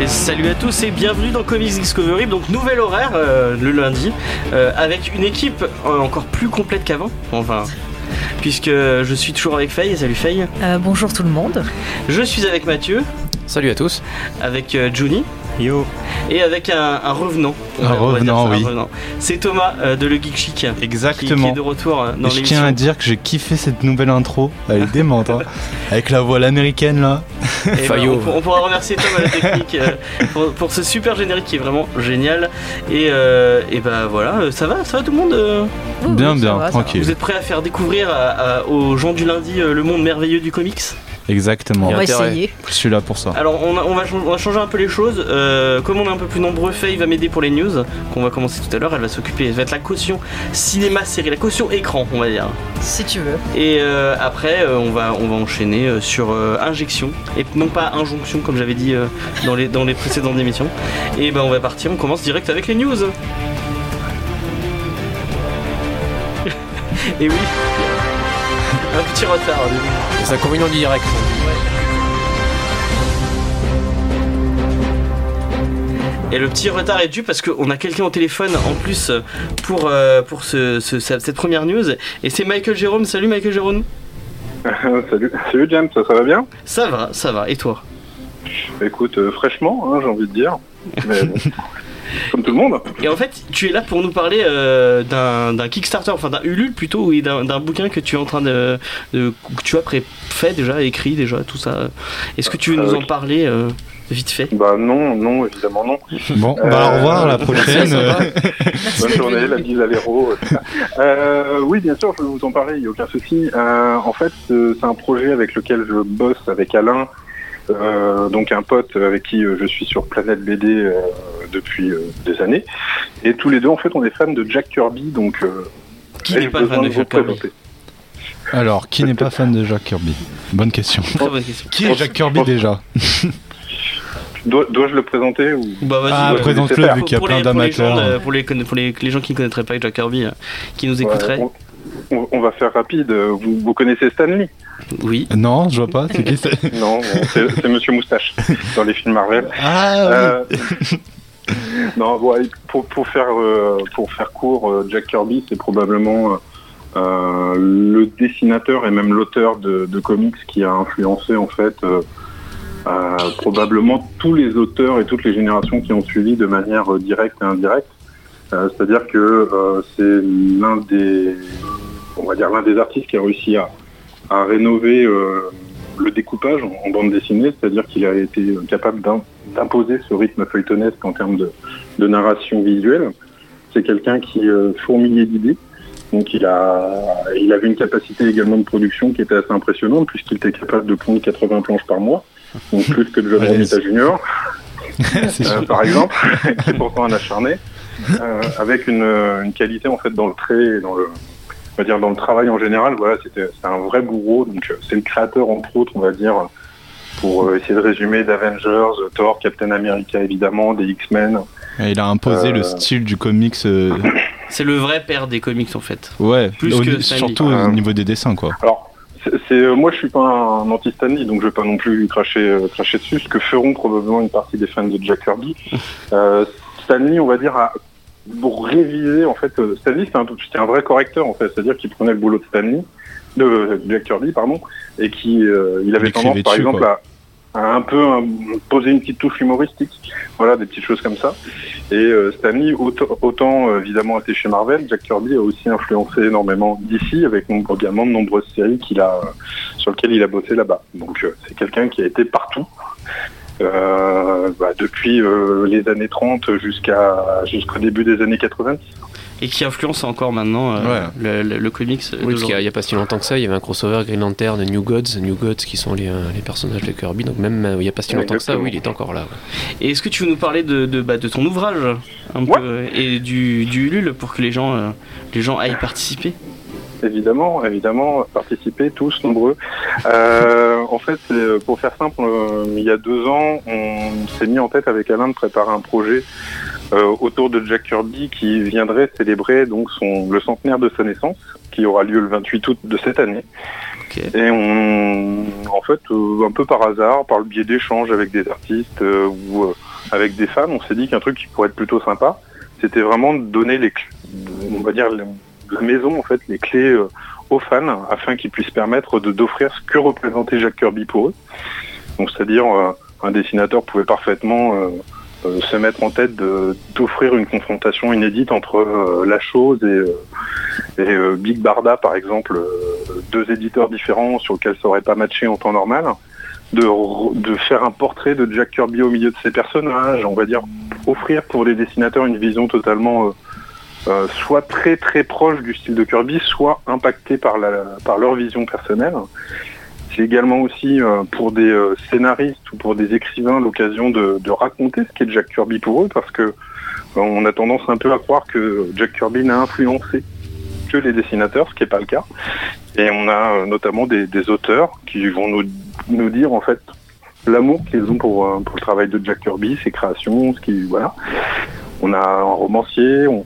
Et salut à tous et bienvenue dans Comics Discovery, donc nouvel horaire euh, le lundi, euh, avec une équipe euh, encore plus complète qu'avant, enfin, puisque je suis toujours avec Faye, salut Faye. Euh, bonjour tout le monde. Je suis avec Mathieu, Salut à tous. avec euh, Juni, Yo. Et avec un, un revenant. Un On va- on va dire revenant, ça, un oui. revenant. C'est Thomas euh, de Le Geek Chic. Qui, qui Exactement. est de retour euh, dans Et je l'émission. tiens à dire que j'ai kiffé cette nouvelle intro. Elle est démente, hein. Avec la voix américaine là. Et ben, on, pour- on pourra remercier Tom à la technique euh, pour, pour ce super générique qui est vraiment génial. Et, euh, et bah voilà, ça va, ça va tout le monde Oui, Bien, oui, bien, va, tranquille. Vous êtes prêts à faire découvrir à- à- aux gens du lundi euh, le monde merveilleux du comics? Exactement. va. On va essayer. Je suis là pour ça. Alors on, a- on va, ch- on va changer un peu les choses. Euh, comme on est un peu plus nombreux, Faye va m'aider pour les news qu'on va commencer tout à l'heure. Elle va s'occuper, elle va être la caution cinéma-série, la caution écran, on va dire. Si tu veux. Et euh, après, euh, on, va, on va enchaîner euh, sur euh, injection et non pas injonction comme j'avais dit euh, dans, les, dans les précédentes émissions. Et ben on va partir, on commence direct avec les news. et oui, un petit retard. du coup. C'est inconvénient du direct. Et le petit retard est dû parce qu'on a quelqu'un au téléphone en plus euh, pour, euh, pour ce, ce- ce- cette première news. Et c'est Michael Jérôme. Salut Michael Jérôme. salut, salut James, ça, ça va bien? Ça va, ça va. Et toi? Écoute, euh, fraîchement, hein, j'ai envie de dire. Mais bon, comme tout le monde. Et en fait, tu es là pour nous parler euh, d'un Kickstarter, enfin d'un Ulule plutôt, et d'un bouquin que tu es en train de, de- que tu as pré- fait déjà, écrit déjà, tout ça. Est-ce que tu veux nous Euh, en parler euh, vite fait? Bah non, non, évidemment non. Bon, Euh, bah au revoir, à la prochaine. sympa. Merci Bonne journée, la bise à l'héros. euh, oui, bien sûr, je vais vous en parler, il n'y a aucun souci. Euh, en fait, euh, c'est un projet avec lequel je bosse avec Alain, euh, donc un pote avec qui euh, je suis sur Planète BD euh, depuis euh, des années. Et tous les deux, en fait, on est fans de Jack Kirby, donc... Euh, Qui n'est pas fan de Jack Kirby. Alors, qui n'est pas fan de Jack Kirby? Bonne question. Très bonne question. Qui est Jack Kirby déjà? Dois- Dois-je le présenter ou... Bah vas-y. Ah, présente-le vu qu'il y a Pour plein les- pour les gens, d'amateurs. euh, Pour les, pour les, les gens qui ne connaîtraient pas Jack Kirby, euh, qui nous écouteraient. on, on- on va faire rapide. Vous, vous connaissez Stanley Oui. Non, je vois pas. C'est qui c'est Non, bon, c'est c'est Monsieur Moustache dans les films Marvel. Ah Euh, non, bon, pour, pour faire euh, pour faire court, euh, Jack Kirby, c'est probablement euh, le dessinateur et même l'auteur de, de comics qui a influencé en fait euh, euh, probablement tous les auteurs et toutes les générations qui ont suivi de manière directe et indirecte. Euh, C'est-à-dire que euh, c'est l'un des on va dire l'un des artistes qui a réussi à, à rénover euh, le découpage en, en bande dessinée, c'est-à-dire qu'il a été euh, capable d'im- d'imposer ce rythme feuilletonesque en termes de, de narration visuelle. C'est quelqu'un qui euh, fourmillait d'idées. Donc il a, il avait une capacité également de production qui était assez impressionnante puisqu'il était capable de pondre 80 planches par mois, donc plus que John Ouais, Romita euh, sûr. par exemple, qui est pourtant un acharné, euh, avec une, une qualité en fait dans le trait et dans le, on va dire dans le travail en général. Voilà, c'était c'est un vrai bourreau. Donc euh, c'est le créateur entre autres, on va dire, pour euh, essayer de résumer d'Avengers, Thor, Captain America évidemment, des X-Men. Et Il a imposé Euh, le style du comics. euh, C'est le vrai père des comics en fait. Ouais, Plus au- que Stanley. surtout Euh, au niveau des dessins quoi. Alors, c'est, euh, moi, je suis pas un anti-Stanley, donc je vais pas non plus cracher, euh, cracher dessus. Ce que feront probablement une partie des fans de Jack Kirby. Euh, Stanley, on va dire, a, pour réviser, en fait, euh, Stanley, c'était un, c'était un vrai correcteur, en fait. C'est-à-dire qu'il prenait le boulot de Stanley, de Jack Kirby, pardon, et qui, euh, il avait Il tendance, par dessus, exemple, à, à un peu hein, poser une petite touche humoristique. Voilà, des petites choses comme ça. Et euh, Stanley, autant, autant évidemment été chez Marvel, Jack Kirby a aussi influencé énormément d'ici, avec également de nombreuses séries qu'il a, sur lesquelles il a bossé là-bas. Donc c'est quelqu'un qui a été partout. Euh, bah, depuis euh, les années 30 jusqu'à jusqu'au début des années 90. Et qui influence encore maintenant euh, le, le- le comics. Oui, parce qu'il n'y a, pas si longtemps que ça, il y avait un crossover Green Lantern, New Gods, New Gods qui sont les, les personnages de Kirby. Donc même euh, il n'y a pas si longtemps que ça, oui, il est encore là. ouais. Et est-ce que tu veux nous parler de, de, bah, de ton ouvrage un Ouais. peu, et du, du Ulule pour que les gens, euh, les gens aillent participer? Évidemment, évidemment, participez tous nombreux. Euh, en fait, c'est- pour faire simple, euh, il y a deux ans, on s'est mis en tête avec Alain de préparer un projet euh, autour de Jack Kirby qui viendrait célébrer donc son le centenaire de sa naissance, qui aura lieu le 28 août de cette année. Et on, en fait, euh, un peu par hasard, par le biais d'échanges avec des artistes euh, ou euh, avec des fans, on s'est dit qu'un truc qui pourrait être plutôt sympa, c'était vraiment de donner les, clés- on va dire maison en fait, les clés euh, aux fans afin qu'ils puissent permettre de d'offrir ce que représentait Jack Kirby pour eux. Donc c'est-à-dire euh, un dessinateur pouvait parfaitement euh, se mettre en tête d'offrir une confrontation inédite entre la chose et, et Big Barda par exemple, deux éditeurs différents sur lesquels ça aurait pas matché en temps normal. De, de faire un portrait de Jack Kirby au milieu de ses personnages, on va dire offrir pour les dessinateurs une vision totalement euh, soit très très proche du style de Kirby, soit impacté par, la, par leur vision personnelle. C'est également aussi euh, pour des euh, scénaristes ou pour des écrivains l'occasion de, raconter ce qu'est Jack Kirby pour eux, parce que on a tendance un peu à croire que Jack Kirby n'a influencé que les dessinateurs, ce qui n'est pas le cas. Et on a notamment des, des auteurs qui vont nous, nous dire en fait l'amour qu'ils ont pour, pour le travail de Jack Kirby, ses créations, ce qui voilà. On a un romancier, on,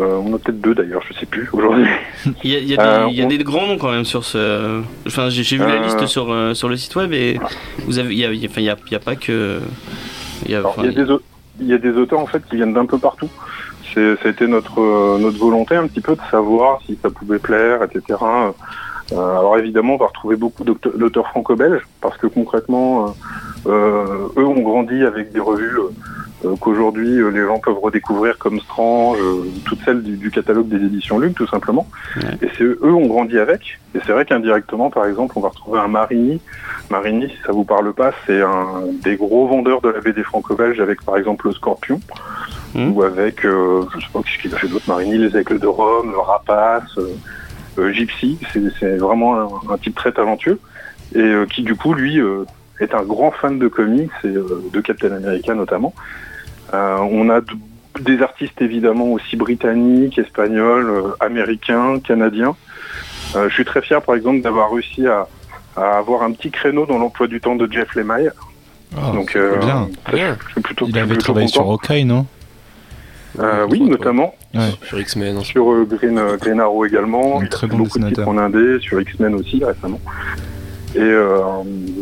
euh, on a peut-être deux d'ailleurs, je sais plus aujourd'hui. Il y a, il y a des, Euh, il y a on- des grands noms quand même sur ce. Enfin, j'ai vu la Euh. liste sur, sur le site web et vous avez, il y a, y a- enfin, il y a, il y a pas que. Il y a, Alors, enfin, des, au- il y a des auteurs en fait qui viennent d'un peu partout. C'est, ça a été notre notre volonté un petit peu de savoir si ça pouvait plaire, etc. Alors évidemment, on va retrouver beaucoup d'auteurs franco-belges parce que concrètement, eux ont grandi avec des revues qu'aujourd'hui euh, les gens peuvent redécouvrir comme Strange, euh, toutes celles du, du catalogue des éditions Luc tout simplement. Ouais. Et c'est eux ont grandi avec. Et c'est vrai qu'indirectement, par exemple, on va retrouver un Marigny. Marigny, si ça vous parle pas, c'est un des gros vendeurs de la BD franco-belge avec par exemple le Scorpion Mhm. ou avec, euh, je sais pas ce qu'il a fait d'autre, Marigny, les Aigles de Rome, le Rapace, euh, euh, Gypsy. C'est, vraiment un, un type très talentueux et euh, qui du coup lui euh, est un grand fan de comics et euh, de Captain America notamment. Euh, on a des artistes évidemment aussi britanniques, espagnols, euh, américains, canadiens. Euh, je suis très fier par exemple d'avoir réussi à, à avoir un petit créneau dans l'emploi du temps de Jeff Lemire. Ah, Donc euh, bien. plutôt, Il avait plutôt travaillé sur. Hawkeye, non? Euh, oui, notamment Ouais. Sur X-Men. sur euh, Green, euh, Green Arrow également. Un très bon beaucoup de titres en indé, sur X-Men aussi récemment. Et euh,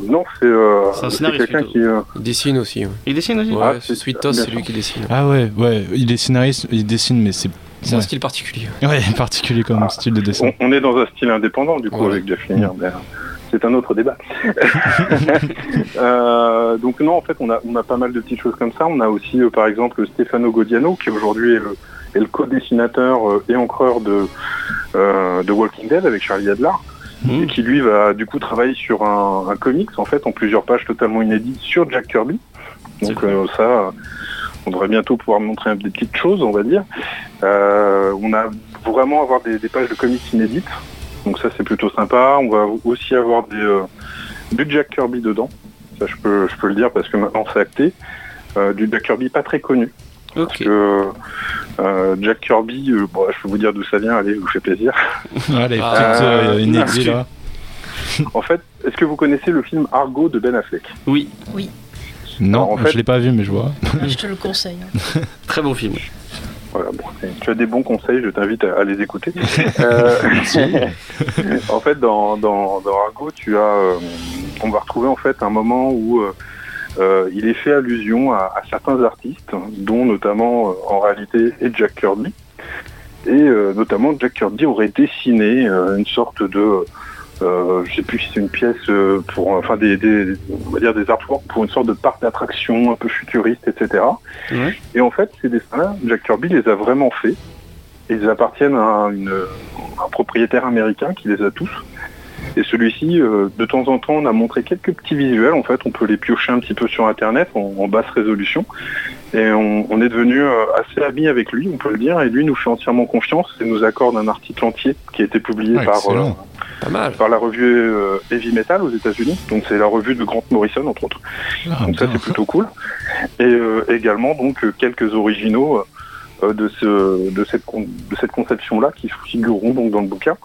non, c'est euh, quelqu'un qui. euh, Il dessine aussi. Ouais, Il dessine aussi ouais Ah, Sweet Toss, c'est lui qui dessine. Ah ouais, ouais, il est scénariste, il dessine, mais c'est C'est un Ouais. style particulier. ouais, particulier comme Ah, style de dessin. on, on est dans un style indépendant du coup Voilà. avec Jeff Lemire, mais euh, c'est un autre débat. Euh, donc non, en fait, on a, on a pas mal de petites choses comme ça. On a aussi, euh, par exemple, Stefano Godiano, qui aujourd'hui est le, est le co-dessinateur euh, et encreur de, euh, de Walking Dead avec Charlie Adler. Mhm. et qui lui va du coup travailler sur un, un comics en fait en plusieurs pages totalement inédites sur Jack Kirby. Donc euh, ça, on devrait bientôt pouvoir montrer des petites choses, on va dire. Euh, on a vraiment avoir des, des pages de comics inédites. Donc ça c'est plutôt sympa. On va aussi avoir des, euh, du Jack Kirby dedans. Ça je peux, je peux le dire parce que maintenant c'est acté. Du Jack Kirby pas très connu. Parce que euh, Jack Kirby, euh, bon, je peux vous dire d'où ça vient, allez, je vous fais plaisir. Ah, les Ah, petites euh, là. En fait, est-ce que vous connaissez le film Argo de Ben Affleck? Oui, Non, Alors, en fait- je l'ai pas vu, mais je vois. Je te le conseille. très bon film. Voilà, bon, tu as des bons conseils, je t'invite à, à les écouter. Euh, en fait, dans, dans, dans Argo, tu as, euh, on va retrouver en fait un moment où euh, il est fait allusion à, à certains artistes, dont notamment euh, en réalité est Jack Kirby. Et euh, notamment Jack Kirby aurait dessiné une sorte de, je sais plus si c'est une pièce pour, enfin des, des, on va dire des artworks pour une sorte de parc d'attractions un peu futuriste, etc. Et en fait, ces dessins-là, Jack Kirby les a vraiment faits. Ils appartiennent à une, un propriétaire américain qui les a tous. Et celui-ci, euh, de temps en temps, on a montré quelques petits visuels. En fait, on peut les piocher un petit peu sur Internet en, en basse résolution. Et on, on est devenu euh, assez amis avec lui, on peut le dire. Et lui nous fait entièrement confiance et nous accorde un article entier qui a été publié Ah, par, excellent. Pas mal. par la revue euh, Heavy Metal aux États-Unis. Donc c'est la revue de Grant Morrison, entre autres. Ah, Donc ça c'est plutôt cool. Et euh, également donc euh, quelques originaux euh, de ce de cette con- de cette conception là qui figureront donc dans le bouquin.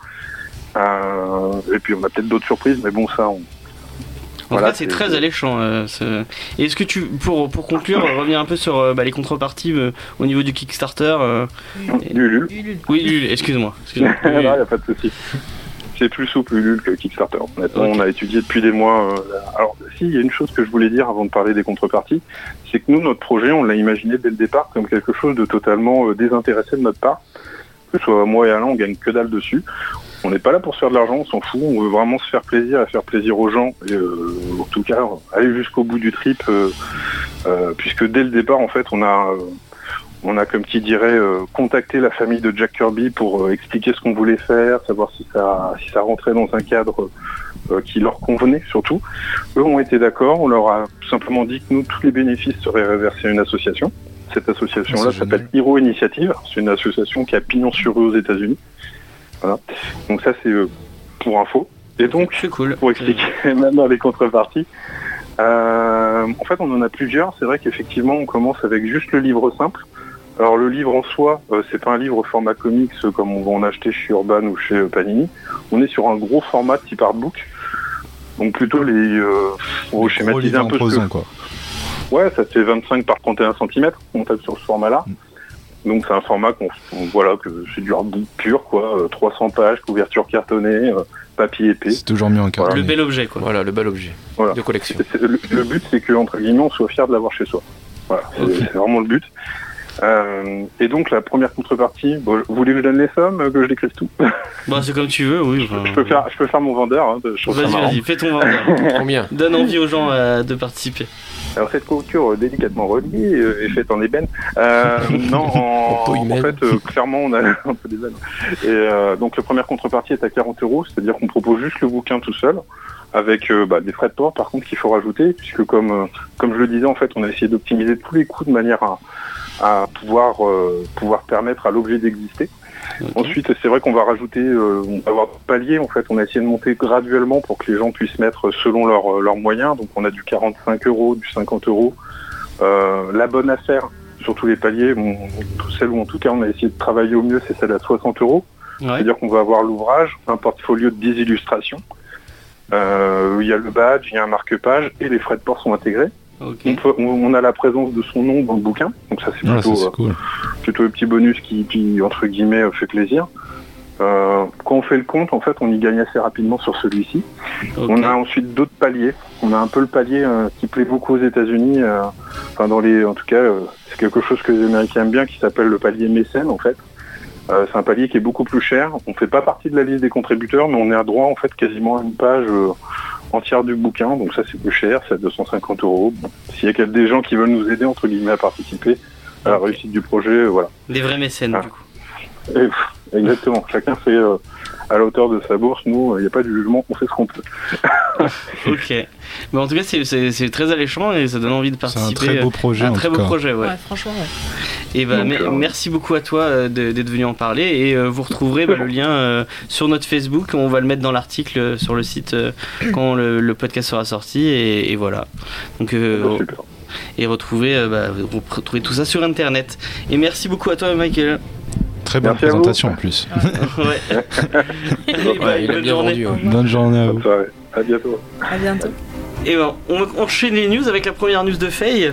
Euh, et puis on a peut-être d'autres surprises, mais bon, ça, on, En Voilà, tout cas, c'est très alléchant. euh, ce- Et Est-ce que tu, pour, pour conclure, revenir un peu sur euh, bah, les contreparties euh, au niveau du Kickstarter euh, Ulule. Ulule. Oui, Lul, excuse-moi. Non, il n'y a pas de souci. C'est plus souple Ulule que Kickstarter. Honnêtement, on a étudié depuis des mois. euh, Alors, si, il y a une chose que je voulais dire avant de parler des contreparties, c'est que nous, notre projet, on l'a imaginé dès le départ comme quelque chose de totalement euh, désintéressé de notre part. Que ce soit moi et Alain, on gagne que dalle dessus. On n'est pas là pour se faire de l'argent, on s'en fout. On veut vraiment se faire plaisir et faire plaisir aux gens. Et euh, en tout cas, aller jusqu'au bout du trip, euh, euh, puisque dès le départ, en fait, on a, on a comme qui dirait, contacté la famille de Jack Kirby pour expliquer ce qu'on voulait faire, savoir si ça, si ça rentrait dans un cadre qui leur convenait surtout. Eux ont été d'accord. On leur a simplement dit que nous, tous les bénéfices seraient reversés à une association. Cette association-là s'appelle Hero Initiative. C'est une association qui a pignon sur rue aux États-Unis. Voilà. Donc ça, c'est euh, pour info. Et donc, cool. pour expliquer maintenant les contreparties. Euh, en fait, on en a plusieurs. C'est vrai qu'effectivement, on commence avec juste le livre simple. Alors le livre en soi, euh, c'est pas un livre au format comics comme on va en acheter chez Urban ou chez euh, Panini. On est sur un gros format type artbook. Donc plutôt les, euh, pour schématiser un en peu ce que, prosant, quoi. Ouais, ça fait 25 par 31 cm. On tape sur ce format-là. Donc c'est un format qu'on, on- voilà, que c'est du artbook pur, quoi. euh, 300 pages, couverture cartonnée, euh, papier épais. C'est toujours mieux en Le cartonné. bel objet, quoi. Voilà, le bel objet Voilà. de collection. Le, le but, c'est que entre guillemets, on soit fier de l'avoir chez soi. Voilà, c'est vraiment le but. Euh, et donc la première contrepartie, bon, vous voulez que je donne les sommes, euh, que je décrive tout? Bah, c'est comme tu veux, oui. enfin, Je peux faire, je peux faire mon vendeur. Hein, Vas-y, vas-y, fais ton vendeur. Combien Donne envie aux gens euh, de participer. Alors cette couture euh, délicatement reliée euh, est faite en ébène. Euh, non, en, En fait, euh, clairement, on a un peu d'ébène. Et euh, donc la première contrepartie est à 40 euros, c'est-à-dire qu'on propose juste le bouquin tout seul, avec euh, bah, des frais de port par contre qu'il faut rajouter, puisque comme euh, comme je le disais, en fait, on a essayé d'optimiser tous les coûts de manière à, à pouvoir euh, pouvoir permettre à l'objet d'exister. Ensuite, c'est vrai qu'on va rajouter, euh, on va avoir des paliers. En fait, on a essayé de monter graduellement pour que les gens puissent mettre selon leurs leurs moyens. Donc, on a du 45 euros, du 50 euros. Euh, la bonne affaire sur tous les paliers, celle où en tout cas on a essayé de travailler au mieux, c'est celle à 60 euros. Ouais. C'est-à-dire qu'on va avoir l'ouvrage, un portfolio de 10 illustrations. Euh, il y a le badge, il y a un marque-page et les frais de port sont intégrés. On, peut- on- on a la présence de son nom dans le bouquin, donc ça c'est Ah, ça, plutôt, c'est euh, cool. plutôt le petit bonus qui, qui, entre guillemets, euh, fait plaisir. Euh, quand on fait le compte, en fait, on y gagne assez rapidement sur celui-ci. On a ensuite d'autres paliers. On a un peu le palier euh, qui plaît beaucoup aux États-Unis. euh, enfin, dans les, en tout cas, euh, c'est quelque chose que les Américains aiment bien, qui s'appelle le palier mécène, en fait. Euh, c'est un palier qui est beaucoup plus cher. On fait pas partie de la liste des contributeurs, mais on est à droit, en fait, quasiment à une page euh, entière du bouquin. Donc ça, c'est plus cher, c'est à 250 euros. Bon, S'il y a des gens qui veulent nous aider, entre guillemets, à participer à la réussite du projet, voilà. Des vrais mécènes, Ah. du coup. Et, exactement. Chacun fait euh, à la hauteur de sa bourse. Nous, il n'y a pas de jugement. On fait ce qu'on peut. Ok. Mais en tout cas, c'est- très alléchant et ça donne envie de C'est un participer. très beau euh, projet, un en très tout beau cas. projet, ouais. Ouais, franchement, ouais. Et bah, Donc, euh, merci beaucoup à toi euh, d'être venu en parler et euh, vous retrouverez bah, le lien euh, sur notre Facebook. On va le mettre dans l'article euh, sur le site euh, quand le, le podcast sera sorti et, et voilà. Donc euh, Super. et retrouver euh, bah, vous retrouvez tout ça sur internet. Et merci beaucoup à toi Michael. Très bonne Merci présentation en plus. ouais. Bah, il bonne bien journée. vendu. Bonne journée à vous. À bientôt. À bientôt. Et ben, on va enchaîner les news avec la première news de Faye.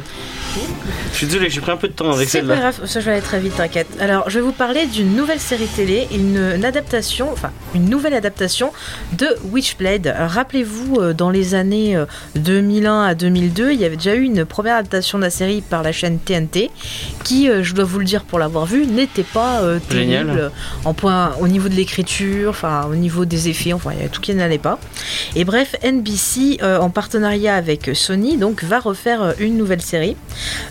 Je suis désolé, j'ai pris un peu de temps avec C'est pas celle-là. grave, ça je vais aller très vite, t'inquiète. Alors, je vais vous parler d'une nouvelle série télé, une, une adaptation, enfin, une nouvelle adaptation de Witchblade. Alors, Rappelez-vous, euh, dans les années euh, 2001 à 2002, il y avait déjà eu une première adaptation de la série par la chaîne TNT, qui, euh, je dois vous le dire pour l'avoir vue, n'était pas euh, Génial. terrible en point, au niveau de l'écriture, enfin, au niveau des effets, enfin, il y avait tout qui n'allait pas. Et bref, NBC, euh, en partenariat avec Sony, donc, va refaire euh, une nouvelle série.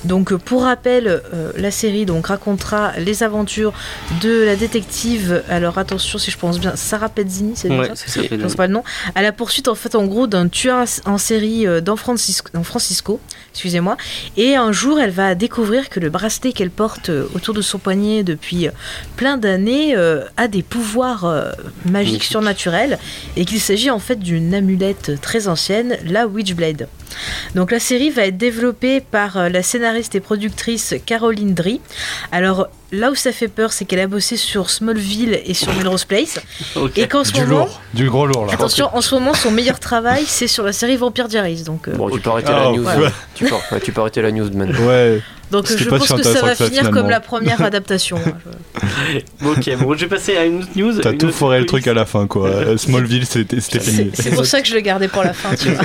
Donc euh, pour rappel, euh, la série donc racontera les aventures de la détective. Alors attention si je pense bien, Sarah Pezzini, c'est bien Ouais, ça je pense pas le nom, à la poursuite en fait en gros d'un tueur en série euh, dans Francisco, dans Francisco excusez-moi, et un jour elle va découvrir que le bracelet qu'elle porte autour de son poignet depuis plein d'années euh, a des pouvoirs euh, magiques surnaturels et qu'il s'agit en fait d'une amulette très ancienne, la Witchblade. Donc la série va être développée par euh, la scénariste et productrice Caroline Dry. Alors là où ça fait peur, c'est qu'elle a bossé sur Smallville et sur Melrose Place. Ok. Et qu'en ce Du moment, lourd, du gros lourd là. attention, en ce moment, son meilleur travail, c'est sur la série Vampire Diaries. Donc, euh, Bon, tu peux arrêter Ah, la ouais. news. Ouais. Tu, peux, ouais, tu peux arrêter la news, man. Ouais, donc je pense que ça va ça, finir comme la première adaptation. hein. Je- Bon, ok, bon, je vais passer à une autre news. t'as tout foré le truc à la fin quoi. Euh, Smallville c'était fini. C'est pour ça que je l'ai gardé pour la fin, tu vois.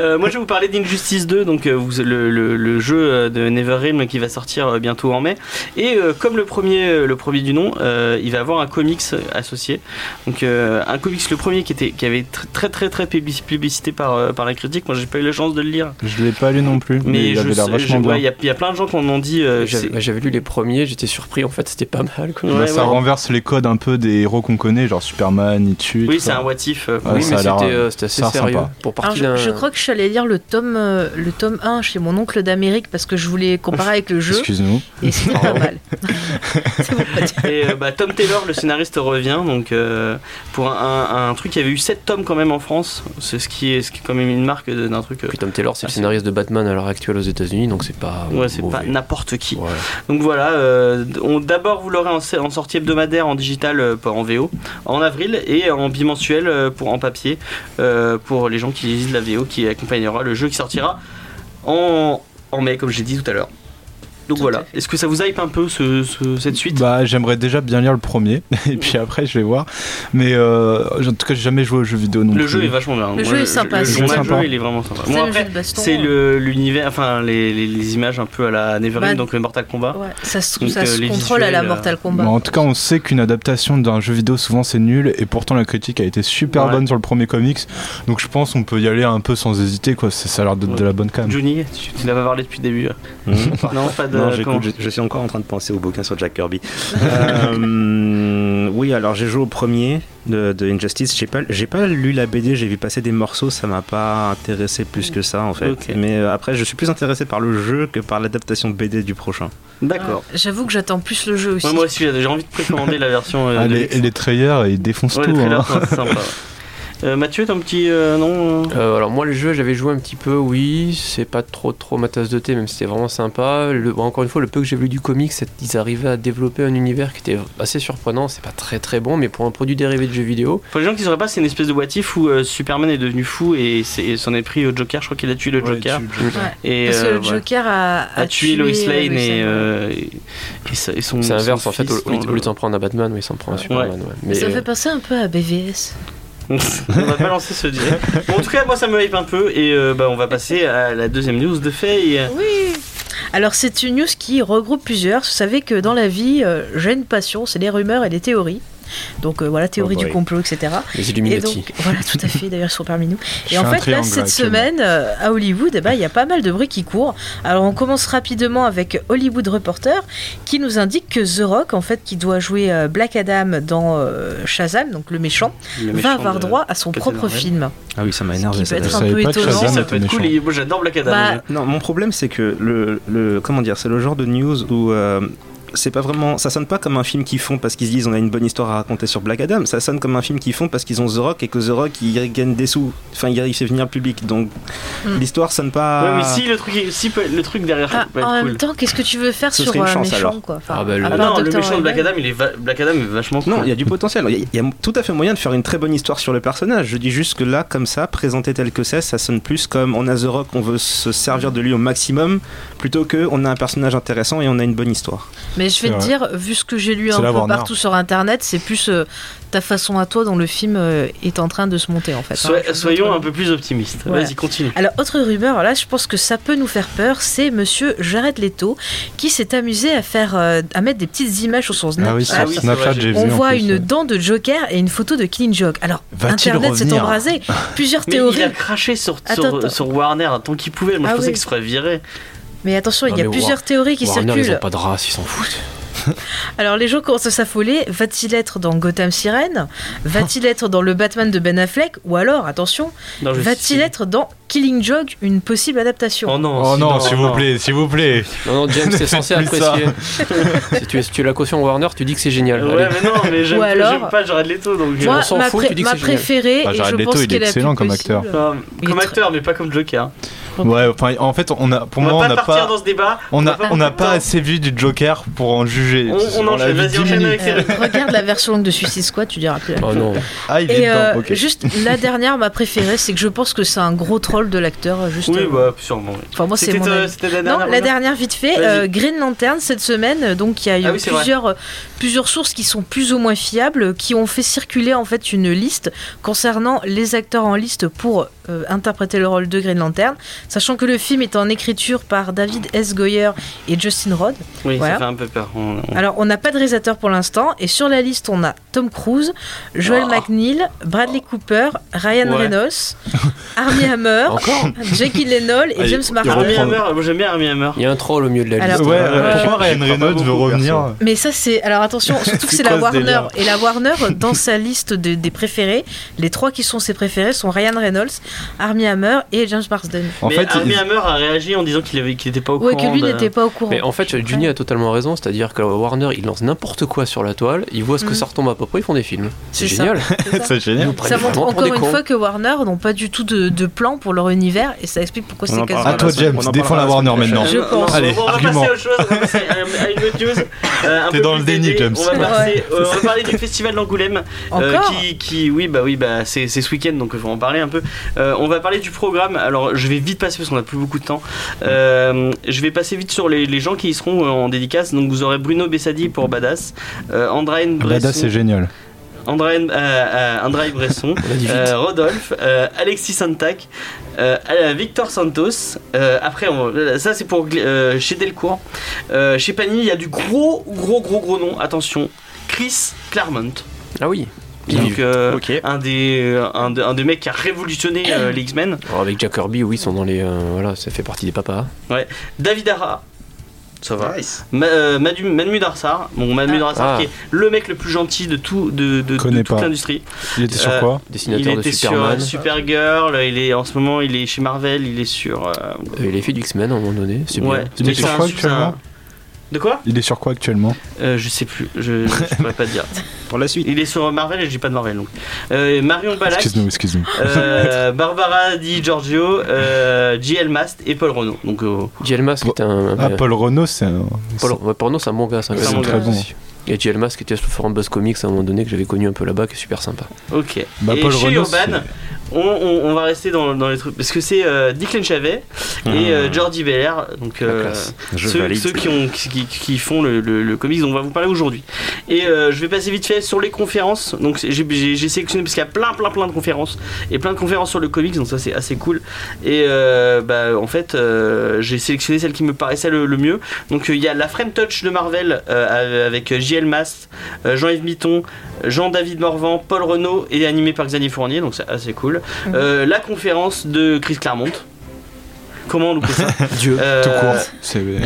Euh, moi, je vais vous parler d'Injustice 2, donc euh, vous- le, le- le jeu de NetherRealm qui va sortir euh, bientôt en mai. Et euh, comme le premier, euh, le premier du nom, euh, il va avoir un comics associé. Donc euh, un comics, le premier qui était, qui avait tr- très très très publici- publicité par euh, par la critique. Moi, j'ai pas eu la chance de le lire. Je l'ai pas lu non plus, mais, Mais il je avait l'air sais- vachement je- bien. ouais, il y, y a plein de gens qui en ont dit. euh, J'avais bah, j'avais lu les premiers, j'étais surpris. En fait, c'était pas mal. quoi. Ouais, Bah, ça ouais. renverse les codes un peu des héros qu'on connaît, genre Superman, Nietzsche. Oui, c'est un what if. euh, Ouais, oui, ça mais a l'air, c'était euh, c'était assez sérieux. sympa. Pour Alors, partie je, crois que je suis allée lire le tome, euh, le tome 1 chez mon oncle d'Amérique parce que je voulais comparer avec le jeu Excuse-nous. et c'était pas mal. Et euh, bah, Tom Taylor, le scénariste, revient donc euh, pour un, truc qui avait eu 7 tomes quand même en France. C'est ce qui est, ce qui est quand même une marque d'un truc. euh, Puis Tom Taylor, c'est le scénariste de Batman à l'heure actuelle aux États-Unis, donc c'est pas. Ouais, c'est pas n'importe qui. Ouais. Donc voilà, on- d'abord vous l'aurez en, en sortie hebdomadaire en digital en VO en avril et en bimensuel pour en papier pour les gens qui lisent la VO qui accompagnera le jeu qui sortira en, en mai comme j'ai dit tout à l'heure. Donc Tout voilà, est-ce que ça vous hype un peu ce- ce- cette suite? Bah, j'aimerais déjà bien lire le premier, et puis après je vais voir. Mais euh, en tout cas, j'ai jamais joué aux jeux vidéo non Le plus. jeu est vachement bien. Le jeu est sympa, Le, c'est jeu, jeu, il est vraiment sympa. C'est Bon, après, jeu le- l'univers, enfin les, les- les images un peu à la Neverwinter, Bah, donc le Mortal Kombat. Ouais, ça se, Donc, ça euh, se contrôle à la visuels, Mortal euh, Kombat. En tout cas, on sait qu'une adaptation d'un jeu vidéo, souvent c'est nul, et pourtant la critique a été super Ouais. bonne sur le premier comics. Donc je pense qu'on peut y aller un peu sans hésiter, quoi. C'est- Ça a l'air d'être de la bonne cam. Johnny, tu, tu l'avais parlé depuis le début. Mhm. non, pas de. Non, comment- je, je suis encore en train de penser au bouquin sur Jack Kirby. Euh, oui, alors j'ai joué au premier de, de Injustice. J'ai pas, j'ai pas lu la BD, j'ai vu passer des morceaux, ça m'a pas intéressé plus que ça en fait. Mais euh, après, je suis plus intéressé par le jeu que par l'adaptation BD du prochain. D'accord. Ouais, J'avoue que j'attends plus le jeu aussi. Ouais, moi aussi, j'ai envie de précommander la version. euh, Ah, les, les trailers, ils défoncent Ouais, tout. les trailers, hein. c'est sympa. Euh, Mathieu, t'as un petit euh, nom euh Euh, alors moi le jeu j'avais joué un petit peu oui c'est pas trop trop ma tasse de thé même si c'était vraiment sympa Le- bon, encore une fois le peu que j'ai vu du comics c'est- ils arrivaient à développer un univers qui était assez surprenant c'est pas très très bon mais pour un produit dérivé de jeux vidéo Pour les gens qui sauraient pas, c'est une espèce de what if où euh, Superman est devenu fou et c'est- et s'en est pris au Joker. Je crois qu'il a tué le Joker. Ouais. Et Parce que le. Joker a, a tué Lois Lane Lois et, Lane. euh, et, et son. c'est inverse son en fait au, lieu- de s'en prendre à Batman oui il s'en prend à Superman ouais. mais Ça euh, fait penser un peu à BVS. On va pas lancer ce direct. Bon, en tout cas, moi ça me hype un peu et euh, bah, on va passer à la deuxième news de Faye. Oui. Alors c'est une news qui regroupe plusieurs. Vous savez que dans la vie, euh, j'ai une passion, c'est les rumeurs et les théories. Donc euh, voilà, théorie Oh du boy. complot, etc. les Et Illuminati donc, voilà, tout à fait, d'ailleurs, ils sont parmi nous. Et en fait, là, cette semaine, euh, à Hollywood, eh ben, il y a pas mal de bruit qui court. Alors, on commence rapidement avec Hollywood Reporter, qui nous indique que The Rock, en fait, qui doit jouer euh, Black Adam dans euh, Shazam, donc le méchant, Le va avoir droit à son propre Marvel. film. Ah oui, ça m'a énervé. qui ça, peut être Je un savais peu pas que étonnant. Ça peut être cool. et Moi j'adore Black Adam. Bah, Non, mon problème c'est que le, le comment dire, c'est le genre de news où euh, c'est pas vraiment, ça sonne pas comme un film qu'ils font parce qu'ils se disent on a une bonne histoire à raconter sur Black Adam. Ça sonne comme un film qu'ils font parce qu'ils ont The Rock et que The Rock il gagne des sous. Enfin, il il fait venir le public. Donc Hmm. l'histoire sonne pas. Ouais, mais si le truc, si le truc derrière Ah, peut être en cool. même temps, qu'est-ce que tu veux faire Ce sur un chance, méchant alors. quoi Enfin, Ah bah, le- Ah non, le méchant de Black. Adam, il est va- Black Adam est vachement cool. Non, il y a du potentiel. Il y, y a tout à fait moyen de faire une très bonne histoire sur le personnage. Je dis juste que là, comme ça, présenté tel que c'est, ça sonne plus comme on a The Rock, on veut se servir de lui au maximum, plutôt que on a un personnage intéressant et on a une bonne histoire. Mais je vais te dire, vu ce que j'ai lu un peu Warner. partout sur internet, c'est plus euh, ta façon à toi dont le film euh, est en train de se monter en fait. Hein. soyons un peu plus optimistes. Ouais. Vas-y, continue. Alors, autre rumeur, là, je pense que ça peut nous faire peur, c'est monsieur Jared Leto qui s'est amusé à faire, euh, à mettre des petites images sur son Snapchat. Ah oui, sur Ah oui, Snapchat, vu. On voit plus, une ouais. dent de Joker et une photo de Killing Joke. Alors, Internet s'est embrasé. Plusieurs Mais théories. il a craché sur, Attends, sur, attends. sur Warner tant qu'il pouvait. Moi, Ah je pensais oui. qu'il se ferait virer. Mais attention, il Non, y a mais plusieurs War- théories qui Warner ils circulent. ont pas de race ils s'en foutent Alors les gens commencent à s'affoler. Va-t-il être dans Gotham Sirène? Va-t-il être dans le Batman de Ben Affleck? Ou alors, attention, va-t-il être dans Killing Joke, une possible adaptation? Oh non, Oh non, s'il vous plaît, s'il vous plaît. non non James t'es censé apprécier si tu es si tu es la caution Warner tu dis que c'est génial Ouais, Allez. mais non, mais j'aime Ou alors- j'aime pas Jared Leto donc. Moi, on s'en ma, fout, pré- tu dis que ma c'est génial. préférée, Ah, et Jared je Leto, pense il est excellent comme acteur. Il comme acteur, mais pas comme Joker. Ouais, enfin, en fait, on a, pour on moi, va on pas n'a partir pas, dans ce débat. on pas on assez vu du Joker pour en juger. On- on l'a enchaîne, vu vas-y, 10 enchaîne avec Euh, regarde la version longue de Suicide Squad, tu diras plus. la Oh non. Ah, il est Et dedans, euh, ok. juste la dernière, ma préférée, c'est que je pense que c'est un gros troll de l'acteur. Juste. Oui, euh, bah, sûrement. oui. Enfin, moi, c'est mon euh, c'était la Non, dernière. la Romain dernière vite fait, euh, Green Lantern cette semaine, euh, donc il y a eu Ah plusieurs, euh, plusieurs sources qui sont plus ou moins fiables, qui ont fait circuler en fait une liste concernant les acteurs en liste pour euh, interpréter le rôle de Green Lantern, sachant que le film est en écriture par David S. Goyer et Justin Rod. Oui, Voilà. ça fait un peu peur. On- on- Alors on n'a pas de réalisateur pour l'instant, et sur la liste on a Tom Cruise, Joel Oh. McNeil, Bradley Cooper, Ryan Ouais. Reynolds, Armie Hammer, Jackie Lennon et Allez, James Marsden. Armie. Hammer, moi j'aime bien Armie Hammer. Il y a un troll au milieu de la liste. Ouais, Ouais, ouais, ouais. pourquoi Ryan Reynolds veut revenir. Mais ça c'est alors attention surtout que C'est la Warner délire et la Warner dans sa liste de- des préférés les trois qui sont ses préférés sont Ryan Reynolds, Armie Hammer et James Marsden. En mais fait, Armie il- Hammer a réagi en disant qu'il avait qu'il était pas au Ouais courant. que lui de- n'était pas au courant. Mais en fait, Juni a totalement raison, c'est-à-dire que Warner, il lance n'importe quoi sur la toile, ils voient ce que Mhm. ça retombe à peu près, ils font des films. C'est génial. C'est ça. c'est génial. Ça montre encore une fois que Warner n'ont pas du tout de, de plan pour leur univers et ça explique pourquoi On c'est parlera À toi, James, défends la Warner maintenant. Je pense. Allez, on va argument. passer à autre chose, on va passer à, à une autre news. euh, T'es dans le déni. James. On va, Ouais. passer- euh, on va parler du festival d'Angoulême. euh, Encore qui, qui, oui, bah oui, bah c'est c'est ce week-end, donc il faut en parler un peu. Euh, on va parler du programme. Alors, je vais vite passer parce qu'on a plus beaucoup de temps. Euh, je vais passer vite sur les, les gens qui y seront euh, en dédicace. Donc, vous aurez Bruno Bessadi pour Badass, euh, Andraine Ah, Bresson, c'est génial. Andraine, euh, Andraï Bresson, euh, Rodolphe, euh, Alexis Santac, Victor Santos. Euh, après, on- ça c'est pour euh, chez Delcourt. Euh, chez Panini, il y a du gros, gros, gros, gros nom. Attention, Chris Claremont. Ah oui. Donc, euh, un, des, un, de- un des mecs qui a révolutionné euh, les X-Men. Alors, avec Jack Kirby, oui, ils sont dans les. euh, voilà, ça fait partie des papas. David Ara. Ça va. Nice. Ma, euh, Madu- Manu Darsar, bon Manu Darsar Ah. qui est le mec le plus gentil de tout de, de- de toute l'industrie. Il était sur Euh, quoi Il Dessinateur de était sur Superman. euh, Supergirl, il est en ce moment il est chez Marvel, il est sur euh, Euh, il est fait du X-Men à un moment donné. C'est ouais. bien. Il est sur quoi actuellement De quoi Il est sur quoi actuellement Euh, Je sais plus, je, je pourrais pas te dire. Pour la suite. Il est sur Marvel et je dis pas de Marvel donc. Euh, Marion Balak, Excuse-nous, excuse-nous. euh, Barbara Di Giorgio, euh, JL Mast et Paul Renault. Donc euh, JL Mask était un. Ah, Paul Renault, c'est un. Paul- ouais, pour nous, c'est un bon gars. C'est un un très bon aussi. Et JL Mask qui était sur le forum Buzz Comics à un moment donné que j'avais connu un peu là-bas, qui est super sympa. ok. Bah, et Paul chez Renault, Urban, on, on- on va rester dans, dans les trucs parce que c'est euh, Declan Chavet et euh, Jordi Belair. Donc euh, ceux, qui, ont, qui, qui font le, le, le comics dont on va vous parler aujourd'hui. Et je vais passer vite fait sur les conférences. Donc j'ai sélectionné parce qu'il y a plein plein plein de conférences et plein de conférences sur le comics, donc ça c'est assez cool. Et bah, en fait j'ai sélectionné celle qui me paraissait le, le mieux. Donc il y a la Frame Touch de Marvel avec JL Mast, Jean-Yves Mitton, Jean-David Morvan, Paul Renault et animé par Xavier Fournier, donc c'est assez cool. Euh, la conférence de Chris Claremont. Comment on louper ça Dieu. Euh, Tout court.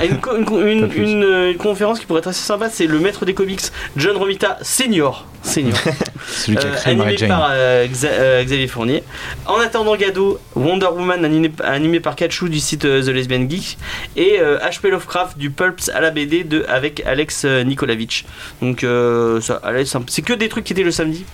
Une, une une- euh, une conférence qui pourrait être assez sympa, c'est le maître des comics, John Romita Senior. Senior. Celui qui a Euh, créé Mary animé Jane. par euh, euh, Xavier Fournier. En attendant Gado, Wonder Woman animé, animé par Kachou du site euh, The Lesbian Geek et euh, HP Lovecraft du Pulps à la BD de, avec Alex euh, Nikolavitch. Donc euh, ça, c'est que des trucs qui étaient le samedi.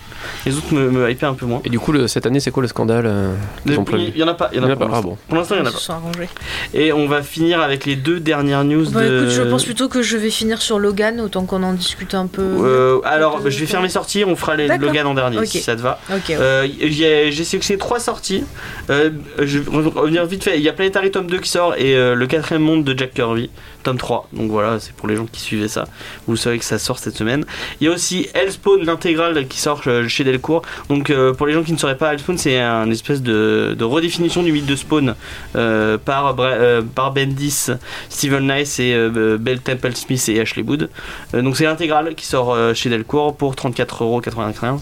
Les autres me, me hypaient un peu moins. Et du coup, le- cette année, c'est quoi le scandale euh, Il y en a pas. Y en a, y en pas. pas. pour Ah l'instant. bon. Pour l'instant, il y en a pas. arrangés. Et on va finir avec les deux dernières news Bah de. écoute, je pense plutôt que je vais finir sur Logan, autant qu'on en discute un peu. Euh, alors, bah, je vais faire mes sorties, on fera les. Logan en dernier si ça te va. Ok. ouais. Euh, j'ai j'ai sélectionné trois sorties. Euh, je vais revenir vite fait. Il y a Planetary tome 2 qui sort et euh, le quatrième monde de Jack Kirby, tome 3. Donc voilà, c'est pour les gens qui suivaient ça. Vous savez que ça sort cette semaine. Il y a aussi Hellspawn, l'intégrale qui sort euh, chez Delcourt. Donc euh, pour les gens qui ne sauraient pas, Hellspawn c'est un espèce de, de redéfinition du mythe de Spawn euh, par, euh, par Bendis, Steven Nice et Bell Temple Smith et Ashley Wood. Donc c'est l'intégrale qui sort chez Delcourt pour 34,95€.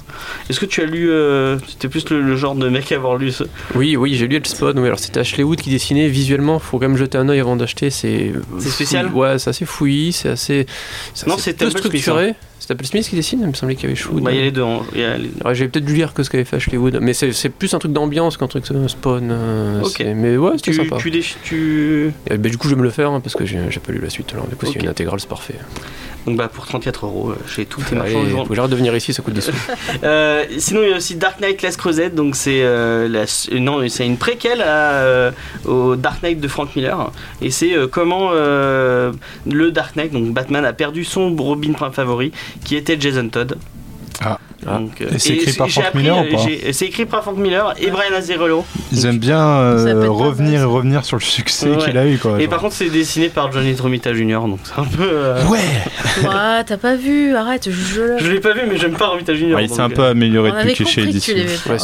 Est-ce que tu as lu C'était plus le, le genre de mec à avoir lu ce. Oui, oui, j'ai lu Hellspawn. Oui, alors c'était Ashley Wood qui dessinait. Visuellement, faut quand même jeter un œil avant d'acheter. C'est C'est spécial fouillis. Ouais, c'est assez fouillis, c'est assez. Non, assez c'est peu structuré. C'est Temple Smith qui dessine. Il me semblait qu'il y avait Wood. Bah, il y a les deux. hein. J'avais peut-être dû lire que ce qu'avait fait Ashley Wood, mais c'est plus un truc d'ambiance qu'un truc de Spawn. euh, Mais ouais, c'était sympa. tu, tu- Et, bah, du coup, je vais me le faire hein, parce que j'ai j'ai pas lu la suite. Alors, du coup, s'il y a une intégrale, c'est parfait. Donc bah pour 34 euros, euh, j'ai tout Allez, marchands. faut genre de venir ici, ça coûte des sous. Euh, sinon, il y a aussi Dark Knight Last Crusade, donc c'est euh, la- euh, non, c'est une préquelle à, au Dark Knight de Frank Miller, et c'est comment le Dark Knight, donc Batman, a perdu son Robin favori, qui était Jason Todd. Ah. Donc, euh, Et c'est écrit par Frank Miller ou euh, pas C'est écrit par Frank Miller et Brian Azzarello. Ils aiment bien euh, revenir et revenir sur le succès Ouais. qu'il a eu. Quoi, Et genre. par contre, c'est dessiné par Johnny Romita Jr., donc c'est un peu. euh, Ouais Ouais, t'as pas vu, arrête, je. Je l'ai pas vu, mais j'aime pas Romita Jr. Ouais, Il s'est un peu amélioré depuis qu'il est chez Edition.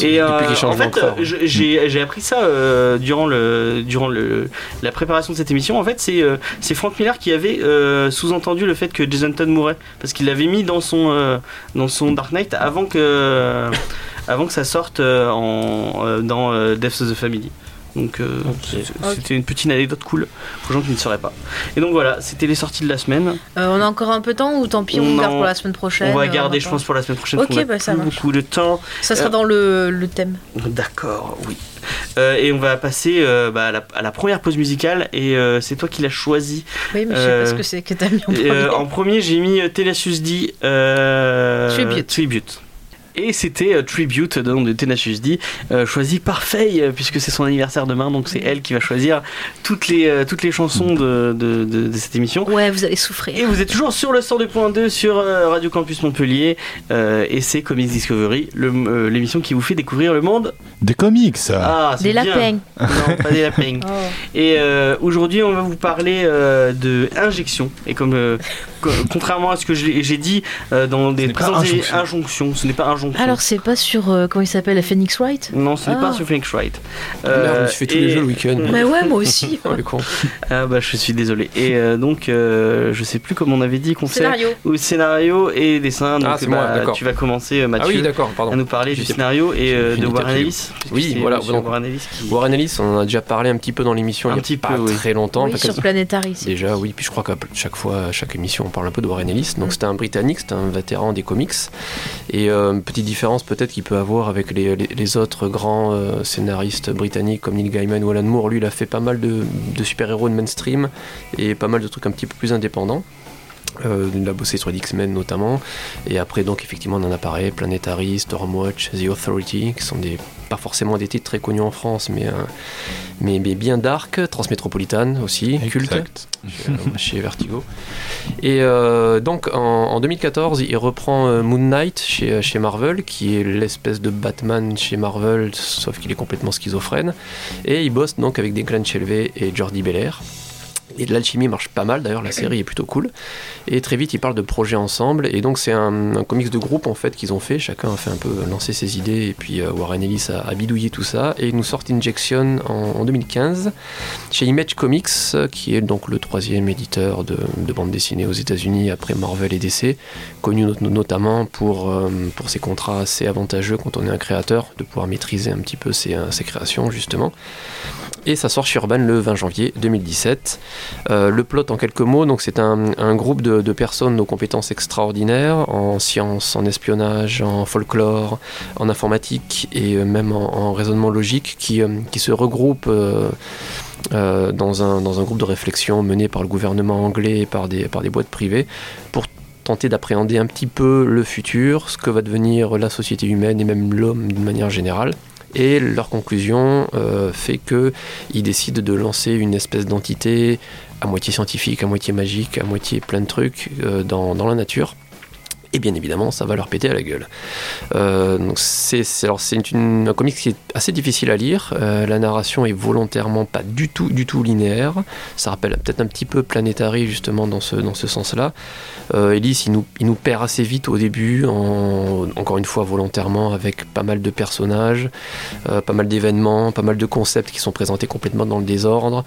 Et euh, en fait, je- j'ai appris ça euh, durant, le, durant le, la préparation de cette émission. En fait, c'est euh, Frank Miller qui avait euh, sous-entendu le fait que Jason Todd mourrait. Parce qu'il l'avait mis dans son, euh, dans son Dark Knight avant que, ça sorte euh, euh, dans euh, Death of the Family. Donc euh, c'était une petite anecdote cool pour les gens qui ne sauraient pas. Et donc voilà, c'était les sorties de la semaine. Euh, on a encore un peu de temps ou tant pis, on Non. garde pour la semaine prochaine on va euh, garder, je pense, pour la semaine prochaine. Ok, a bah, ça plus beaucoup de temps. Ça sera Euh, dans le, le thème. D'accord, oui. Euh, et on va passer euh, bah, à, la, à la première pause musicale et euh, c'est toi qui l'as choisi. Oui, mais je sais pas ce que c'est que t'as mis en premier. euh, en premier, j'ai mis euh, Tenacious D euh, Tribute. Et c'était euh, Tribute donc, de Tenacious D, euh, choisi par Faye, euh, puisque c'est son anniversaire demain, donc c'est elle qui va choisir toutes les, euh, toutes les chansons de, de, de- de cette émission. Ouais, vous allez souffrir. Et vous êtes toujours sur le 102.2 sur euh, Radio Campus Montpellier, euh, et c'est Comics Discovery, euh, l'émission qui vous fait découvrir le monde. Des comics Ah, c'est Des bien. lapins. Non, pas des lapins. Oh. Et euh, aujourd'hui, on va vous parler euh, de injection. Et comme euh, co- contrairement à ce que j'ai dit euh, dans des précédentes injonction. injonctions, ce n'est pas injonction. Alors, c'est pas sur. euh, comment il s'appelle La Phoenix Wright? Non, ce n'est Ah. pas sur Phoenix Wright. Merde, je me suis fait tous les et- jeux le week-end. Mais ouais, moi aussi. Oh, le con. Ah bah je suis désolé. Et euh, donc euh, je sais plus comment on avait dit qu'on Scénario. ou scénario et dessin. Donc Ah, c'est bah, moi, d'accord. tu vas commencer euh, Ah Mathieu oui, d'accord, à pardon. nous parler du scénario et euh, de Warren. Ellis. Oui, voilà, Warren Ellis. Warren Ellis, on en a déjà parlé un petit peu dans l'émission Un il y a pas très longtemps. Sur c'est- Déjà, oui, puis je crois qu'à chaque fois, à chaque émission, on parle un peu de Warren Ellis. Donc, c'était un Britannique, c'était un vétéran des comics. Et euh, petite différence peut-être qu'il peut avoir avec les, les- les autres grands euh, scénaristes britanniques comme Neil Gaiman ou Alan Moore. Lui, il a fait pas mal de, de super-héros de mainstream et pas mal de trucs un petit peu plus indépendants. Euh, il a bossé sur les X-Men notamment. Et après, donc, effectivement, on en a parlé Planetary, Stormwatch, The Authority, qui sont des, pas forcément des titres très connus en France, mais, euh, mais, mais bien dark. Transmétropolitane aussi, culte chez, euh, chez Vertigo. Et euh, donc en, en 2014, il reprend euh, Moon Knight chez, chez Marvel, qui est l'espèce de Batman chez Marvel, sauf qu'il est complètement schizophrène. Et il bosse donc avec des Glenn Shelvey et Jordi Belair. Et l'alchimie marche pas mal, d'ailleurs la série est plutôt cool. Et très vite ils parlent de projets ensemble. Et donc c'est un, un comics de groupe en fait qu'ils ont fait. Chacun a fait un peu lancer ses idées. Et puis euh, Warren Ellis a, a bidouillé tout ça. Et ils nous sortent Injection en, en 2015 chez Image Comics, qui est donc le troisième éditeur de, de bande dessinée aux États-Unis après Marvel et DC, connu not- notamment pour, euh, pour ses contrats assez avantageux quand on est un créateur, de pouvoir maîtriser un petit peu ses, euh, ses créations justement. Et ça sort chez Urban le 20 janvier 2017. Euh, le plot en quelques mots, c'est un, groupe de, personnes aux compétences extraordinaires en sciences, en espionnage, en folklore, en informatique et euh, même en, en raisonnement logique qui, euh, se regroupent euh, dans, un, dans un groupe de réflexion mené par le gouvernement anglais et par des, par des boîtes privées pour tenter d'appréhender un petit peu le futur, ce que va devenir la société humaine et même l'homme d'une manière générale. Et leur conclusion euh, fait qu'ils décident de lancer une espèce d'entité à moitié scientifique, à moitié magique, à moitié plein de trucs euh, dans, dans la nature. Et bien évidemment, ça va leur péter à la gueule. Euh, donc c'est, alors c'est un comics qui est assez difficile à lire. Euh, la narration est volontairement pas du tout, du tout linéaire. Ça rappelle peut-être un petit peu Planetary justement dans ce, dans ce sens-là. Euh, Ellis, il nous, il nous perd assez vite au début, en- encore une fois volontairement, avec pas mal de personnages, euh, pas mal d'événements, pas mal de concepts qui sont présentés complètement dans le désordre.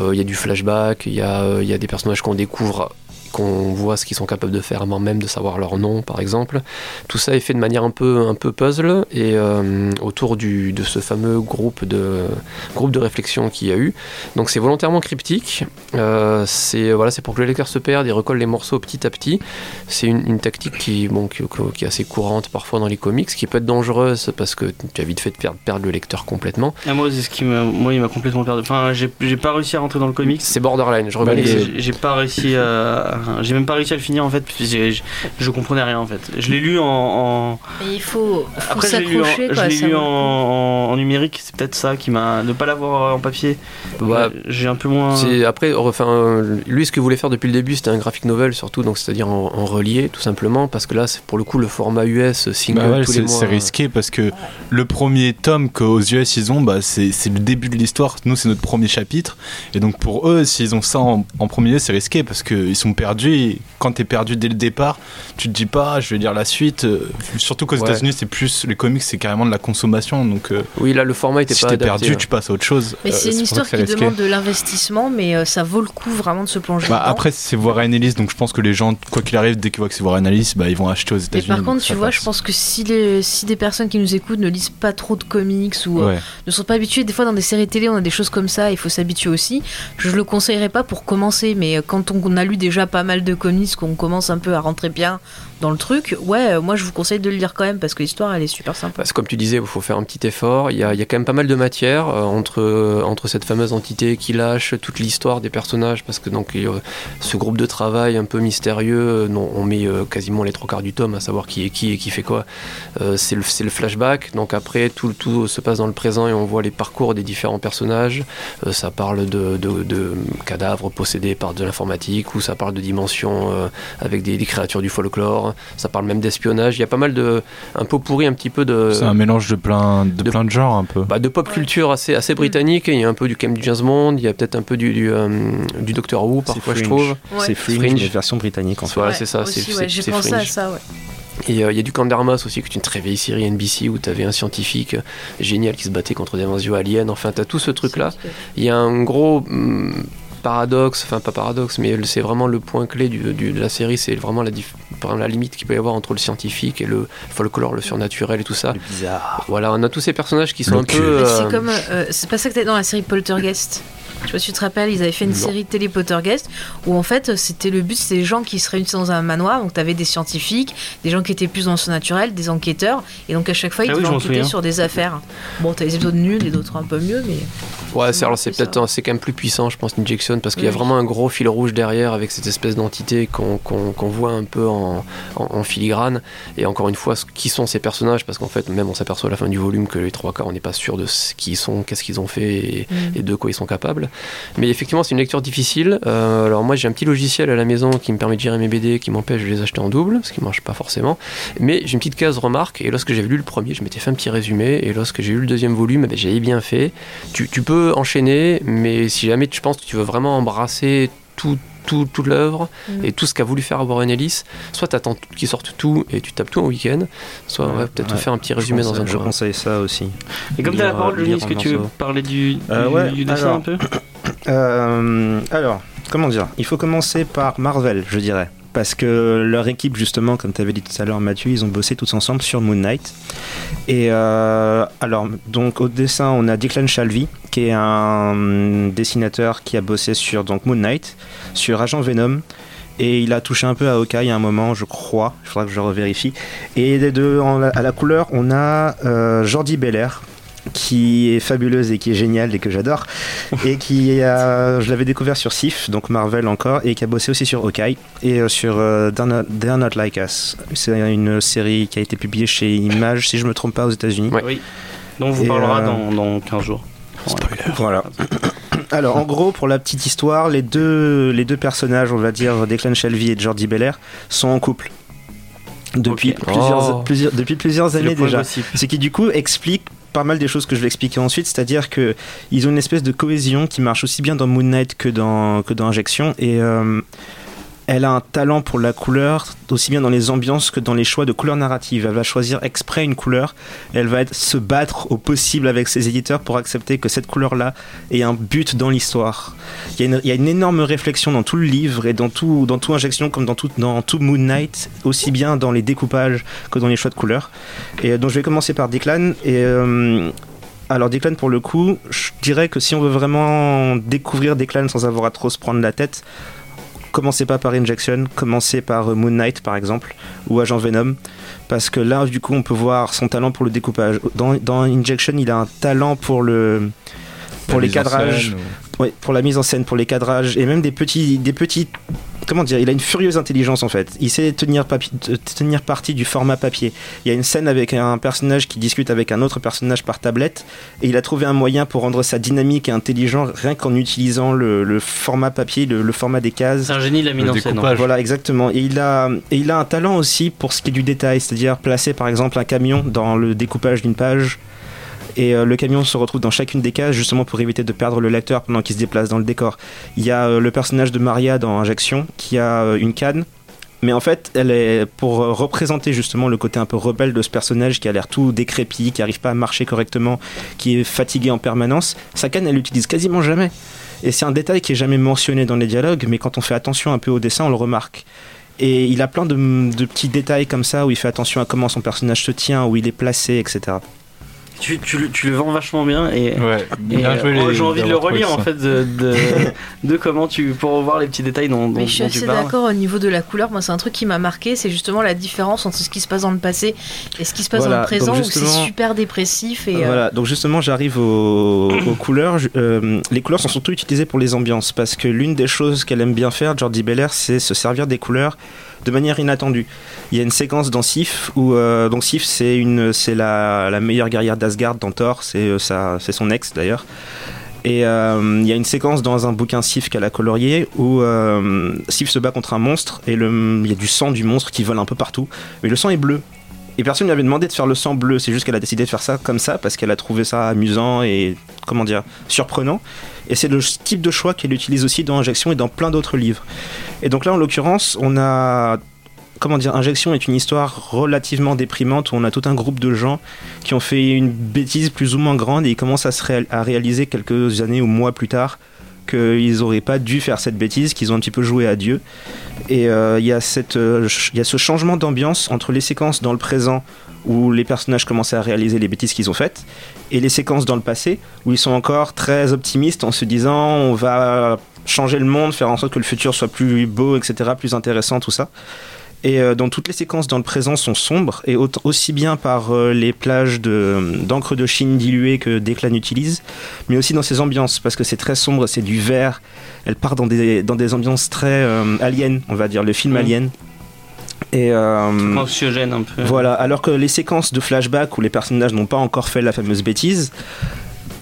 Il y a du flashback, il y, a, y a des personnages qu'on découvre qu'on voit ce qu'ils sont capables de faire avant même de savoir leur nom par exemple. Tout ça est fait de manière un peu, un peu puzzle et euh, autour du, de ce fameux groupe de, groupe de réflexion qu'il y a eu. Donc c'est volontairement cryptique, Euh, c'est voilà, c'est pour que le lecteur se perde et recolle les morceaux petit à petit. C'est une, une tactique qui, bon, qui, qui est assez courante parfois dans les comics, qui peut être dangereuse parce que tu as vite fait de perdre, perdre le lecteur complètement. Ah, moi, c'est ce qui m'a, moi, il m'a complètement perdu. Enfin, j'ai, pas réussi à rentrer dans le comics. C'est borderline, je reconnais. j'ai pas réussi à, j'ai même pas réussi à le finir en fait. puis j'ai- Je, je comprenais rien en fait. Je l'ai lu en. en- Et il faut, faut Après, je l'ai lu, en, s'accrocher. je quoi, l'ai lu en, en- en numérique. C'est peut-être ça qui m'a. Ne pas l'avoir en papier. Ouais. Euh, J'ai un peu moins. C'est- Après, enfin, euh, lui, ce qu'il voulait faire depuis le début, c'était un graphic novel surtout, donc c'est-à-dire en, en relié, tout simplement, parce que là, c'est pour le coup le format US single Bah ouais, tous les c'est mois. c'est risqué parce que le premier tome qu'aux US ils ont, bah, c'est c'est le début de l'histoire. Nous, c'est notre premier chapitre. Et donc pour eux, s'ils ont ça en, en premier lieu, c'est risqué parce qu'ils sont perdus. Et quand t'es perdu dès le départ, tu te dis pas, je vais lire la suite. Euh, Surtout qu'aux Ouais. États-Unis, c'est plus les comics, c'est carrément de la consommation. Donc euh, Oui, là, le format était si pas t'es perdu, hein. tu passes à autre chose. Mais Euh, c'est une histoire qui risqué. demande de l'investissement, mais euh, ça vaut le coup vraiment de se plonger Bah, après, c'est Warren Ellis, donc je pense que les gens, quoi qu'il arrive, dès qu'ils voient que c'est Warren Ellis, bah, ils vont acheter aux Mais États-Unis. par contre, tu vois, passe. je pense que si, les, si des personnes qui nous écoutent ne lisent pas trop de comics ou euh, Ouais. ne sont pas habitués, des fois dans des séries télé, on a des choses comme ça, il faut s'habituer aussi. Je le conseillerais pas pour commencer, mais quand on a lu déjà pas mal de comics, qu'on commence un peu à rentrer bien dans le truc, ouais, euh, moi je vous conseille de le lire quand même parce que l'histoire elle est super sympa. Parce comme tu disais, il faut faire un petit effort. Il y a, y a quand même pas mal de matière euh, entre, euh, entre cette fameuse entité qui lâche toute l'histoire des personnages, parce que donc ce groupe de travail un peu mystérieux, dont on met quasiment les trois quarts du tome à savoir qui est qui et qui fait quoi. C'est le, le flashback. Donc après, tout, tout se passe dans le présent et on voit les parcours des différents personnages. Ça parle de, de- de cadavres possédés par de l'informatique, ou ça parle de dimensions avec des créatures du folklore. Ça parle même d'espionnage. Il y a pas mal de un pot pourri un petit peu de C'est un mélange de plein de, de- plein de genres un peu. bah, de pop culture assez, assez britannique. Il y a un peu du Cam du James Bond, il y a peut-être un peu du, du, euh, du Doctor Who parfois, je Fringe. trouve. Ouais. C'est Fringe, Fringe. mais version britannique en fait. Voilà, Ouais, c'est ça. aussi, c'est- ouais, c'est- J'ai c'est pensé à Fringe. ça, ouais. Et euh, il y a du Candermas aussi, qui est une très vieille série NBC où tu avais un scientifique euh, génial qui se battait contre des invasions aliens. Enfin, tu as tout ce truc-là. Il y a un gros hum, paradoxe, enfin pas paradoxe, mais c'est vraiment le point clé du, du- de la série, c'est vraiment la, dif- par la limite qu'il peut y avoir entre le scientifique et le folklore, le surnaturel et tout ça. bizarre. Voilà, on a tous ces personnages qui sont un peu... Mais euh, c'est comme. euh, c'est pas ça que t'as dans la série Poltergeist? Je sais pas si tu te rappelles, ils avaient fait une Non. série télé Poltergeist où en fait c'était le but, c'était des gens qui se réunissaient dans un manoir. Donc t'avais des scientifiques, des gens qui étaient plus dans le surnaturel, des enquêteurs. Et donc à chaque fois ils Ah devaient enquêter sur des affaires. Bon, t'as des épisodes nuls et d'autres un peu mieux, mais. Ouais, c'est alors c'est C'est peut-être c'est quand même plus puissant, je pense, Injection, parce qu'il y a vraiment un gros fil rouge derrière avec cette espèce d'entité qu'on qu'on- qu'on voit un peu en, en- en filigrane. Et encore une fois, ce- qui sont ces personnages? Parce qu'en fait, même on s'aperçoit à la fin du volume que les trois quarts, on n'est pas sûr de ce qui ils sont, qu'est-ce qu'ils ont fait et, Mm. et de quoi ils sont capables. Mais effectivement, c'est une lecture difficile. Euh, alors moi, j'ai un petit logiciel à la maison qui me permet de gérer mes BD, qui m'empêche de les acheter en double, ce qui marche pas forcément. Mais j'ai une petite case remarque. Et lorsque j'avais lu le premier, je m'étais fait un petit résumé. Et lorsque j'ai lu le deuxième volume, eh ben, j'avais bien fait. Tu, tu peux enchaîner, mais si jamais tu penses que tu veux vraiment embrasser tout, tout, toute l'œuvre Mm. et tout ce qu'a voulu faire Warren Ellis, soit tu attends qu'il sorte tout et tu tapes tout en week-end, soit Ouais, ouais, peut-être ouais. faire un petit résumé dans un Je conseille ça aussi. Et comme tu as la parole, Denis, est-ce que tu veux parler du, du, Euh, ouais, du dessin alors. un peu Euh, alors, comment dire? Il faut commencer par Marvel, je dirais. Parce que leur équipe, justement, comme tu avais dit tout à l'heure, Mathieu, ils ont bossé tous ensemble sur Moon Knight. Et euh, alors, donc au dessin, on a Declan Shalvey, qui est un dessinateur qui a bossé sur donc, Moon Knight, sur Agent Venom. Et il a touché un peu à Hawkeye à un moment, je crois. Il faudra que je revérifie. Et des deux, en- à la couleur, on a euh, Jordi Belair, qui est fabuleuse et qui est géniale et que j'adore. et qui a, je l'avais découvert sur Sif, donc Marvel encore, et qui a bossé aussi sur Hawkeye et euh, sur euh, They're, Not, They're Not Like Us. C'est une série qui a été publiée chez Image, si je me trompe pas, aux États-Unis. Ouais. Oui. dont on vous Et, parlera euh, dans, dans 15 jours. Voilà. Alors, en gros, pour la petite histoire, les deux, les deux personnages, on va dire Declan Shelby et Jordi Belair, sont en couple. Depuis, plusieurs, Oh. plusieurs- depuis plusieurs années déjà. Ce qui du coup explique pas mal des choses que je vais expliquer ensuite, c'est-à-dire que ils ont une espèce de cohésion qui marche aussi bien dans Moon Knight que dans, que dans Injection et euh, elle a un talent pour la couleur, aussi bien dans les ambiances que dans les choix de couleurs narratives. Elle va choisir exprès une couleur, elle va se battre au possible avec ses éditeurs pour accepter que cette couleur-là ait un but dans l'histoire. Il y, a une, énorme réflexion dans tout le livre et dans tout, Injection comme dans tout, dans tout Moon Knight, aussi bien dans les découpages que dans les choix de couleurs. Et euh, donc je vais commencer par Declan. Et euh, alors Declan pour le coup, je dirais que si on veut vraiment découvrir Declan sans avoir à trop se prendre la tête, commencez pas par Injection, commencez par euh, Moon Knight par exemple, ou Agent Venom, parce que là du coup on peut voir son talent pour le découpage. Dans, dans Injection il a un talent pour le pour La les mise en cadrages, scène, ou- Ouais, pour la mise en scène, pour les cadrages et même des petits, des petits comment dire, il a une furieuse intelligence en fait. Il sait tenir, tenir parti du format papier. Il y a une scène avec un personnage qui discute avec un autre personnage par tablette et il a trouvé un moyen pour rendre ça dynamique et intelligent rien qu'en utilisant le, format papier, le, format des cases. C'est un génie, la mise en scène. Voilà, exactement. Et il, a, et il a un talent aussi pour ce qui est du détail, c'est-à-dire placer par exemple un camion dans le découpage d'une page et euh, le camion se retrouve dans chacune des cases justement pour éviter de perdre le lecteur pendant qu'il se déplace dans le décor. Il y a euh, le personnage de Maria dans Injection qui a euh, une canne mais en fait, elle est pour représenter justement le côté un peu rebelle de ce personnage qui a l'air tout décrépit, qui n'arrive pas à marcher correctement, qui est fatigué en permanence. Sa canne, elle l'utilise quasiment jamais. Et c'est un détail qui est jamais mentionné dans les dialogues, mais quand on fait attention un peu au dessin, on le remarque. Et il a plein de, de petits détails comme ça où il fait attention à comment son personnage se tient, où il est placé, etc tu, tu, le vends vachement bien et, ouais, euh, j'ai envie de le relire en fait de, de, comment tu pour voir les petits détails dont, dont, Mais je suis assez d'accord au niveau de la couleur. Moi, c'est un truc qui m'a marqué, c'est justement la différence entre ce qui se passe dans le passé et ce qui se passe dans le présent où c'est super dépressif. Et, euh, Voilà, donc justement, j'arrive aux, couleurs. Euh, les couleurs sont surtout utilisées pour les ambiances parce que l'une des choses qu'elle aime bien faire, Jordi Belair, c'est se servir des couleurs de manière inattendue. Il y a une séquence dans Sif où euh, Sif c'est une c'est la, la, meilleure guerrière d'Asgard dans Thor, c'est euh, c'est son ex d'ailleurs. Et euh, il y a une séquence dans un bouquin Sif qu'elle a colorié où Sif se bat contre un monstre et il y a du sang du monstre qui vole un peu partout. Mais le sang est bleu. Et personne ne lui avait demandé de faire le sang bleu, c'est juste qu'elle a décidé de faire ça comme ça parce qu'elle a trouvé ça amusant et comment dire surprenant. Et c'est le type de choix qu'elle utilise aussi dans Injection et dans plein d'autres livres. Et donc là, en l'occurrence, on a comment dire, Injection est une histoire relativement déprimante où on a tout un groupe de gens qui ont fait une bêtise plus ou moins grande et ils commencent à, se à réaliser quelques années ou mois plus tard qu'ils n'auraient pas dû faire cette bêtise, qu'ils ont un petit peu joué à Dieu. Et euh, il y, a euh, y a ce changement d'ambiance entre les séquences dans le présent où les personnages commençaient à réaliser les bêtises qu'ils ont faites, et les séquences dans le passé où ils sont encore très optimistes en se disant on va changer le monde, faire en sorte que le futur soit plus beau, etc., plus intéressant, tout ça. Et euh, dans toutes les séquences dans le présent sont sombres, et aussi bien par euh, les plages d'encre de, Chine diluée que Declan utilise, mais aussi dans ses ambiances, parce que c'est très sombre, c'est du vert. Elle part dans des, dans des ambiances très euh, aliens, on va dire, le film mmh. Alien. Et anxiogène un peu. Voilà, alors que les séquences de flashback où les personnages n'ont pas encore fait la fameuse bêtise,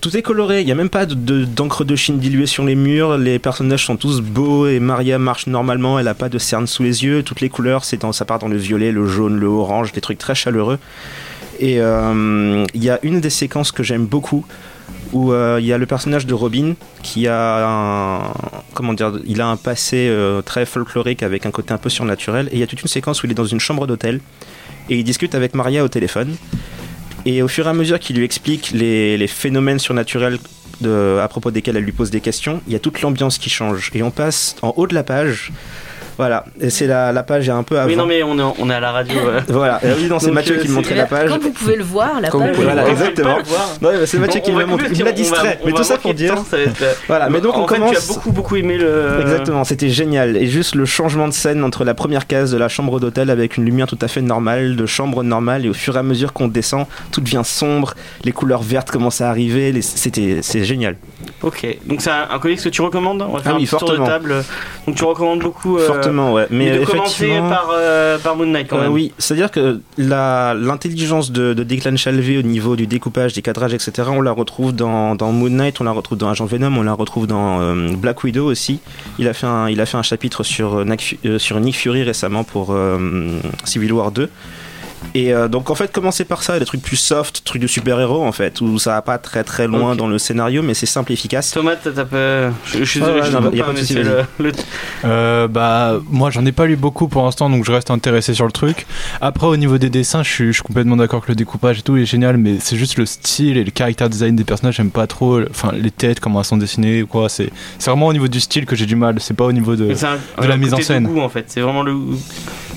tout est coloré, il n'y a même pas d'encre de, Chine diluée sur les murs, les personnages sont tous beaux et Maria marche normalement, elle n'a pas de cerne sous les yeux, toutes les couleurs, c'est ça part dans le violet, le jaune, le orange, des trucs très chaleureux. Et euh, il y a une des séquences que j'aime beaucoup où euh, il y a le personnage de Robin qui a un comment dire il a un passé euh, très folklorique avec un côté un peu surnaturel et il y a toute une séquence où il est dans une chambre d'hôtel et il discute avec Maria au téléphone et au fur et à mesure qu'il lui explique les, phénomènes surnaturels à propos desquels elle lui pose des questions, il y a toute l'ambiance qui change. Et on passe en haut de la page voilà, et c'est la, la page est un peu avant. Oui, non, mais on est, on est à la radio. voilà, et oui, non, c'est Mathieu qui me montrait la page. Comme vous pouvez le voir, la page. Voilà, exactement. Non, c'est Mathieu qui me montré. Il m'a distrait. Mais tout ça pour dire. Voilà, mais donc on commence. Tu as beaucoup, beaucoup aimé le. Exactement, c'était génial. Et juste le changement de scène entre la première case de la chambre d'hôtel avec une lumière tout à fait normale, de chambre normale, et au fur et à mesure qu'on descend, tout devient sombre, les couleurs vertes commencent à arriver. C'était, c'est génial. Ok, donc c'est un, comics que tu recommandes? On va faire ah oui, un fortement. de table. Donc tu recommandes beaucoup. Euh, ouais. Mais de commencer par, euh, par Moon Knight quand euh, même. oui, c'est-à-dire que l'intelligence de, de, Declan Shalvey au niveau du découpage, des cadrages, etc., on la retrouve dans, dans Moon Knight, on la retrouve dans Agent Venom, on la retrouve dans euh, Black Widow aussi. Il a fait un, il a fait un chapitre sur, sur Nick Fury récemment pour Civil War 2. Et euh, donc en fait commencer par ça, des trucs plus soft, trucs de super-héros en fait, où ça va pas très très loin dans le scénario, mais c'est simple et efficace. Thomas, t'as pas... Je, suis désolé, je ne pas, le... Euh, bah moi j'en ai pas lu beaucoup pour l'instant, donc je reste intéressé sur le truc. Après au niveau des dessins, je suis, je suis complètement d'accord que le découpage et tout est génial, mais c'est juste le style et le caractère design des personnages, j'aime pas trop, enfin les têtes, comment elles sont dessinées ou quoi. C'est vraiment au niveau du style que j'ai du mal, c'est pas au niveau de, de la mise en scène. Goût, en fait, c'est vraiment le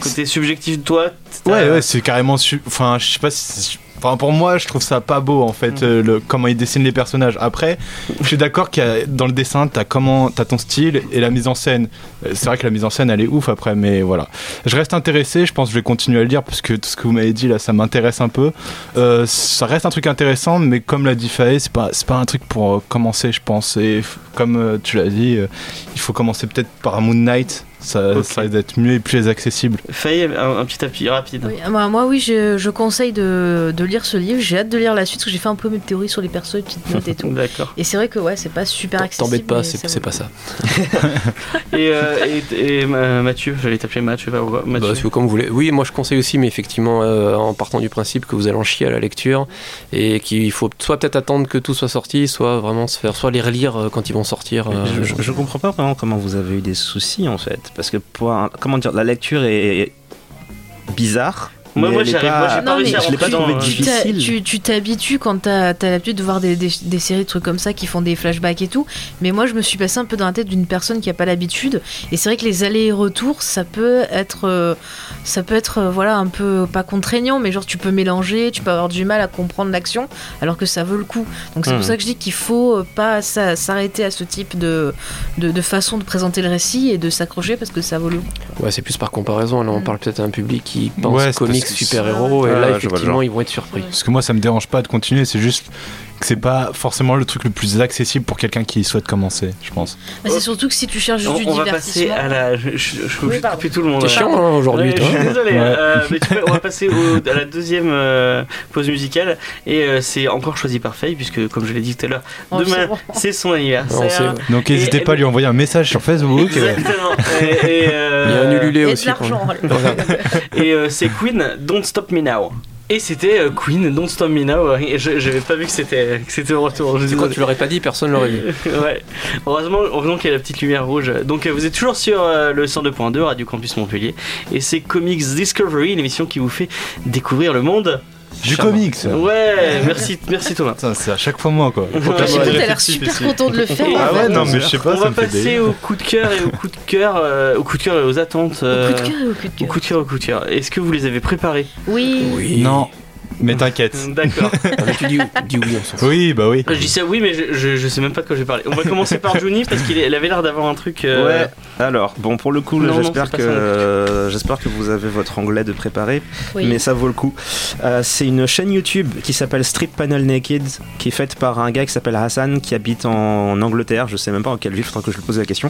côté subjectif de toi. Ouais, ouais, c'est carrément. Enfin, je sais pas si. Enfin, pour moi, je trouve ça pas beau en fait, mm. euh, le, comment ils dessinent les personnages. Après, je suis d'accord qu'il dans le dessin, t'as comment, as ton style et la mise en scène. Euh, c'est vrai que la mise en scène, elle est ouf après, mais voilà. Je reste intéressé. Je pense que je vais continuer à le lire parce que tout ce que vous m'avez dit là, ça m'intéresse un peu. Euh, ça reste un truc intéressant, mais comme l'a dit Faye, c'est pas, c'est pas un truc pour commencer, je pense. Et comme tu l'as dit, il faut commencer peut-être par Moon Knight Ça, Ok. ça risque d'être mieux et plus accessible. Faye, un, un petit appui rapide. Oui, moi, moi, oui, je, je conseille de, de lire ce livre. J'ai hâte de lire la suite parce que j'ai fait un peu mes théories sur les persos, les petites notes et tout. D'accord. Et c'est vrai que ouais, c'est pas super accessible. T'embête pas, c'est pas ça. Et, euh, et, et, euh, Mathieu, j'allais t'appeler Mathieu. bah, ouais, Mathieu. Bah, comme vous voulez. Oui, moi je conseille aussi, mais effectivement, euh, en partant du principe que vous allez en chier à la lecture et qu'il faut soit peut-être attendre que tout soit sorti, soit vraiment se faire, soit les relire euh, quand ils vont sortir. euh, Je, je- je comprends pas vraiment comment vous avez eu des soucis en fait. Parce que pour un- comment dire, la lecture est bizarre. Moi, mais moi, elle est j'arrive- pas- moi, j'ai Non, pas mais je pas dans- difficile. Tu tu t'habitues quand t'as as l'habitude de voir des, des, des séries de trucs comme ça qui font des flashbacks et tout. Mais moi, je me suis passé un peu dans la tête d'une personne qui a pas l'habitude. Et c'est vrai que les allers et retours, ça peut être, euh, ça peut être, euh, voilà, un peu pas contraignant, mais genre tu peux mélanger, tu peux avoir du mal à comprendre l'action, alors que ça vaut le coup. Donc c'est pour ça que je dis qu'il faut euh, pas s'a- s'arrêter à ce type de, de, de façon de présenter le récit et de s'accrocher parce que ça vaut le coup. Ouais, c'est plus par comparaison. Là, on Mm. parle peut-être à un public qui pense Ouais, comics super-héros, et Ah, là, le effectivement, ils vont être surpris. Parce que moi, ça me dérange pas de continuer, c'est juste c'est pas forcément le truc le plus accessible pour quelqu'un qui souhaite commencer, je pense. Bah, c'est surtout que si tu cherches juste On, du on va passer divertissement. à la. Je, je, je, je Oui, vais pardon. couper tout le monde. T'es chiant hein, aujourd'hui, Ouais, toi. Je suis désolé, Ouais. euh, mais tu peux- on va passer au- à la deuxième euh, pause musicale et euh, c'est encore choisi par Faye puisque comme je l'ai dit tout à l'heure, Oh, demain c'est son anniversaire. Donc n'hésitez pas à lui envoyer un message sur Facebook. Exactement. Et, et, euh, Il y a un ululé aussi. et, c'est Queen, Don't Stop Me Now. Et c'était euh, Queen, Don't Stop Me Now. Et je- j'avais pas vu que c'était que c'était au retour. Je quoi, tu l'aurais pas dit, personne l'aurait vu. ouais. Heureusement, heureusement qu'il y a la petite lumière rouge. Donc euh, vous êtes toujours sur euh, le 102.2 Radio Campus Montpellier et c'est Comics Discovery, l'émission qui vous fait découvrir le monde. Du Charmant. comics. Ouais, merci, merci Thomas. C'est à chaque fois moi quoi. Ouais. T'as l'air super ici. content de le faire. Ah ouais, non, mais je sais pas, On ça va me fait passer au coup de cœur et au coup de cœur, euh, au coup de cœur et aux attentes. Au euh, coup de cœur et au coup de au cœur. coup de cœur, au coup de cœur. Est-ce que vous les avez préparés? Oui. Non, mais t'inquiète. D'accord. Mais tu dis, dis oui, on s'en fout. Oui, bah oui. Je dis ça oui, mais je, je, je sais même pas de quoi je vais parler. On va commencer par Juni parce qu'il avait l'air d'avoir un truc. euh, Ouais. Alors, bon, pour le coup, j'espère que euh, j'espère que vous avez votre anglais de préparer, Oui. mais ça vaut le coup. Euh, c'est une chaîne YouTube qui s'appelle Strip Panel Naked, qui est faite par un gars qui s'appelle Hassan, qui habite en Angleterre. Je sais même pas en quelle ville, faudra que je lui pose la question.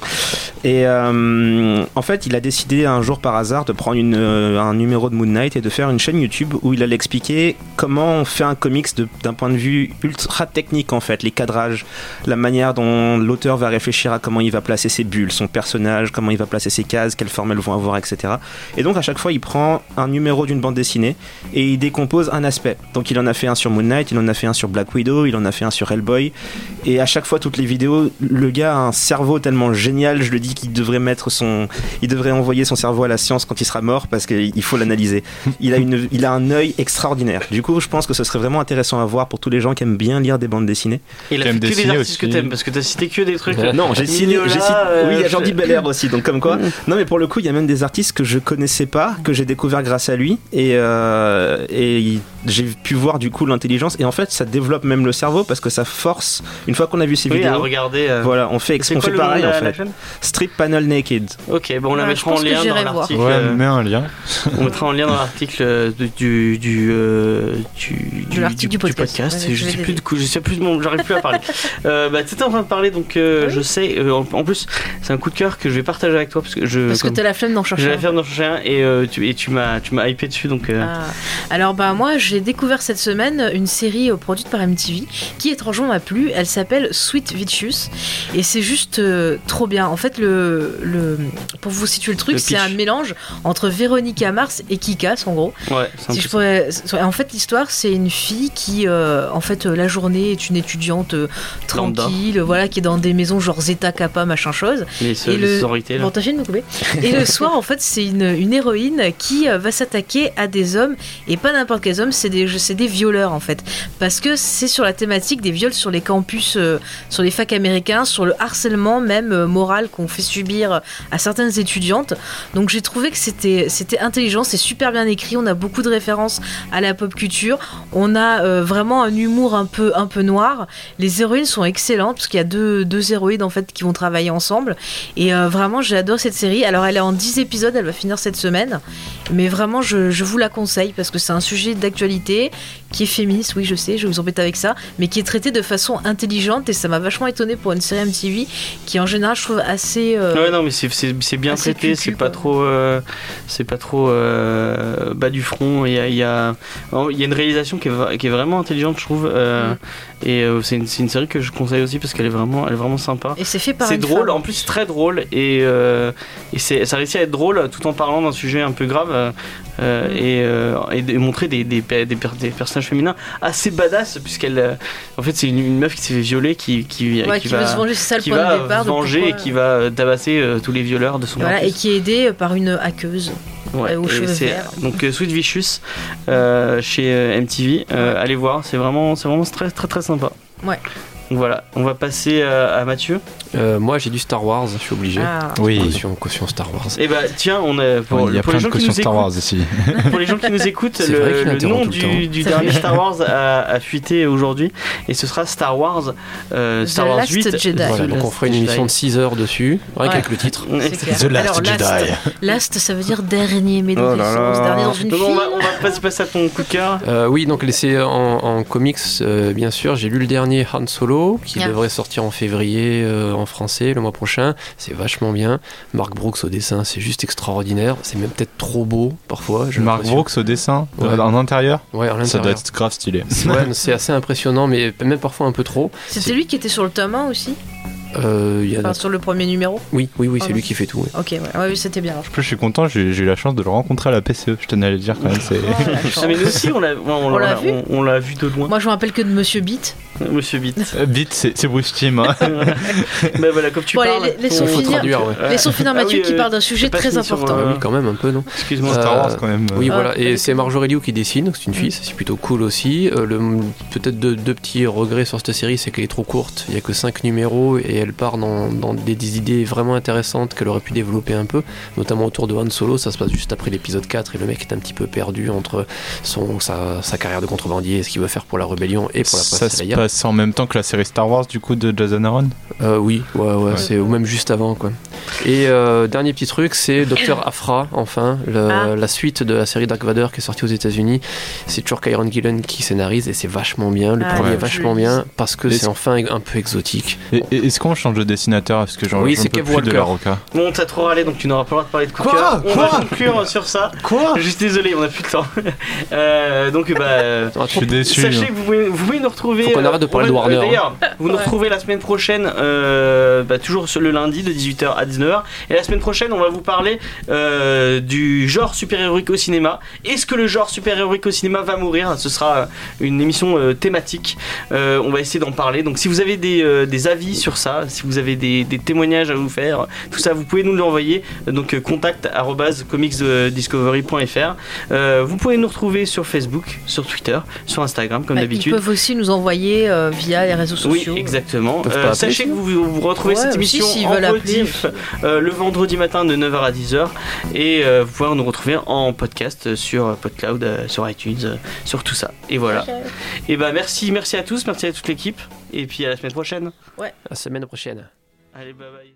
Et euh, en fait, il a décidé un jour par hasard de prendre une, euh, un numéro de Moon Knight et de faire une chaîne YouTube où il allait expliquer comment on fait un comics d'un point de vue ultra technique en fait, les cadrages, la manière dont l'auteur va réfléchir à comment il va placer ses bulles, son personnage, comment il va placer ses cases, quelle forme elles vont avoir, etc. Et donc à chaque fois, il prend un numéro d'une bande dessinée et il décompose un aspect. Donc il en a fait un sur Moon Knight, il en a fait un sur Black Widow, il en a fait un sur Hellboy. Et à chaque fois, toutes les vidéos, le gars a un cerveau tellement génial, je le dis qu'il devrait mettre son, il devrait envoyer son cerveau à la science quand il sera mort parce qu'il faut l'analyser. Il a une, il a un œil extraordinaire. Du coup, je pense que ce serait vraiment intéressant à voir pour tous les gens qui aiment bien lire des bandes dessinées. T'aimes fait que dessiner artistes que t'aimes parce que t'as cité que des trucs. Ouais. Non, j'ai cité, Mignola, j'ai cité- euh, oui, il y a Jordi Belair aussi, donc comme quoi. Non, mais pour le coup, il y a même des artistes que je connaissais pas, que j'ai découvert grâce à lui, et, euh, et il- j'ai pu voir du coup l'intelligence, et en fait, ça développe même le cerveau parce que ça force. Une fois qu'on a vu ces Oui, à vidéos, regarder. euh, voilà, on fait, on quoi fait pareil en fait. Strip Panel Naked. Ok, bon, on la Ouais, mettra je en lien dans l'article. Ouais, euh, mets un lien. On mettra en lien dans l'article euh, du du euh, du, du, du podcast. Ouais, je je sais plus de coup, je sais plus de mon, j'arrive plus à parler. euh, bah t'étais en train de parler donc Oui. je sais. en, en plus, c'est un coup de cœur que je vais partager avec toi parce que je. Parce que t'as la flemme d'en chercher. j'ai un. la faire d'en chercher un et tu et tu m'as tu m'as hypé dessus donc. Ah. Alors bah moi j'ai découvert cette semaine une série euh, produite par MTV qui étrangement m'a plu. Elle s'appelle Sweet Vicious et c'est juste euh, trop bien. En fait le, le pour vous situer le truc c'est un mélange entre Véronica Mars et Kikas en gros. Ouais, Si je pourrais- En fait, l'histoire, c'est une fille qui, euh, en fait, la journée est une étudiante euh, tranquille, voilà, qui est dans des maisons genre Zeta Kappa, machin chose. les, Et les le- sonorités là. Bon, t'as fini de me couper. Et le soir, en fait, c'est une, une héroïne qui va s'attaquer à des hommes, et pas n'importe quels hommes, c'est des, des violeurs, en fait. Parce que c'est sur la thématique des viols sur les campus, euh, sur les facs américains, sur le harcèlement même euh, moral qu'on fait subir à certaines étudiantes. Donc j'ai trouvé que c'était intelligent, c'est super bien écrit, on a beaucoup de références à la pop culture. On a euh, vraiment un humour un peu, un peu noir. Les héroïnes sont excellentes parce qu'il y a deux, deux héroïnes en fait qui vont travailler ensemble. Et vraiment, j'adore cette série. Alors, elle est en 10 épisodes, elle va finir cette semaine. Mais vraiment, je, je vous la conseille parce que c'est un sujet d'actualité qui est féministe, oui, je sais, je vais vous embêter avec ça, mais qui est traité de façon intelligente et ça m'a vachement étonné pour une série MTV qui, en général, je trouve assez. euh, Ouais, non, mais c'est- bien traité, cucu, c'est pas trop, euh, c'est pas trop euh, bas du front. Il y a, il y, a, il y a une réalisation qui est, vra- qui est vraiment intelligente, je trouve. euh, Mm. Et euh, c'est une, série que je conseille aussi parce qu'elle est vraiment, elle est vraiment sympa. Et c'est fait par C'est drôle, femme. en plus très drôle et, euh, et ça réussit à être drôle tout en parlant d'un sujet un peu grave euh, Mm. et, et de montrer des, des, des, per- des personnages féminins assez badass puisqu'elle, en fait c'est une, une meuf qui s'est fait violer qui, qui, Ouais, qui qui, veut va, se venger, ça le qui point va de départ. venger et qui va tabasser tous les violeurs de son Voilà, et qui est aidé par une hackeuse. Ouais, euh, aux et cheveux c'est- verts. Donc euh, Sweet Vicious euh, chez MTV, allez voir, c'est vraiment, c'est vraiment très très très sympa. Ouais. Donc voilà, on va passer à Mathieu. Euh, moi, j'ai du Star Wars, je suis obligé. Ah. Oui. Caution, caution Star Wars. Et bah tiens, on a pour, il y a pour plein les de qui nous Star écoutent, Wars ici. pour les gens qui nous écoutent, C'est vrai le, qu'il le interrompt nom tout le du, du dernier Star Wars a, a fuité aujourd'hui et ce sera Star Wars, euh, The Star Wars Last 8. Jedi. Voilà, donc on Last fera une émission de 6 heures dessus, rien Ouais. qu'avec le titre. The Last Alors, Jedi. Last, last, ça veut dire dernier, mais dans Oh là quel là. sens Dernier dans une Donc on va, on va passer, passer à ton coup de cœur. Euh, oui, donc laissé en, en comics, euh, bien sûr. J'ai lu le dernier Han Solo, qui devrait sortir en février en français le mois prochain. C'est vachement bien. Mark Brooks au dessin, c'est juste extraordinaire. C'est même peut-être trop beau parfois. l'impression. Brooks au dessin, Ouais. euh, en intérieur, Ouais, à ça doit être grave stylé. Ouais, c'est assez impressionnant, mais même parfois un peu trop. C'était lui qui était sur le tome 1 aussi? Euh, il y en a- Enfin, sur le premier numéro Oui, oui, oui, c'est Pardon. lui qui fait tout. ouais. Ok, ouais, ouais, oui, c'était bien. alors. En plus, je suis content, j'ai eu la chance de le rencontrer à la PCE. Je tenais à le dire quand même. c'est- Oh. Ah, mais nous aussi, on l'a on, On l'a l'a- vu on- on l'a vu de loin, Moi, je me rappelle que de Monsieur Beat. Monsieur Beat. Euh, Vite, c'est c'est Bruce Timm. hein. bah voilà, comme tu Bon, parles. laissons on- finir. traduire, ouais. Laissons finir Ah Mathieu oui, qui euh, parle d'un sujet très important. euh, Ah oui, quand même un peu, non Excuse-moi. Star Euh, Wars quand même. Oui, Ah, voilà. pas Et c'est Marjorie Liu qui dessine, donc c'est une fille, c'est plutôt cool aussi. Euh, le, peut-être deux, petits regrets sur cette série, c'est qu'elle est trop courte. Il y a que 5 numéros et elle part dans, dans des, des idées vraiment intéressantes qu'elle aurait pu développer un peu, notamment autour de Han Solo. Ça se passe juste après l'épisode 4 et le mec est un petit peu perdu entre son, sa, sa carrière de contrebandier et ce qu'il veut faire pour la rébellion et pour la Ça princesse se Leia. passe en même temps que la série Star Wars du coup de Jason Aaron? Euh, oui, ouais, ouais, c'est ou même juste avant quoi. Et euh, dernier petit truc, c'est Docteur Afra, enfin, le- Ah. la suite de la série Dark Vador qui est sortie aux États-Unis. C'est toujours Kyron Gillen qui scénarise et c'est vachement bien. Le Ah, premier ouais. est vachement bien parce que c'est c'est- enfin un peu exotique. Et, et- Est-ce qu'on change de dessinateur Parce que j'en Oui, c'est peux Kev plus de Walker. la Roca. Bon, t'as trop râlé donc tu n'auras pas le droit de parler de coup de Quoi cœur. On va conclure sur ça. Quoi Juste désolé, on a plus de temps. Euh, donc, bah. Je suis déçu. Sachez que vous pouvez, vous pouvez nous retrouver. Faut qu'on euh, arrête de parler de Warner, euh, D'ailleurs, vous nous retrouvez la semaine prochaine, euh, bah, toujours sur le lundi de 18h à 19h. Et la semaine prochaine, on va vous parler euh, du genre super-héroïque au cinéma. Est-ce que le genre super-héroïque au cinéma va mourir? Ce sera une émission euh, thématique. Euh, on va essayer d'en parler. Donc, si vous avez des, euh, des avis sur ça, si vous avez des, des témoignages à vous faire, tout ça, vous pouvez nous l'envoyer. Donc, euh, contact comicsdiscovery.fr. Euh, vous pouvez nous retrouver sur Facebook, sur Twitter, sur Instagram, comme Bah, d'habitude. Ils peuvent aussi nous envoyer euh, via les réseaux Oui, sociaux. exactement. Euh, pas appeler, sachez que vous, vous retrouvez Ouais, cette émission en euh, le vendredi matin de 9h à 10h et euh, vous pouvez nous retrouver en podcast sur PodCloud, euh, sur iTunes, euh, sur tout ça. Et voilà. Et bah merci, merci à tous, merci à toute l'équipe et puis à la semaine prochaine. La semaine prochaine. Allez, bye bye.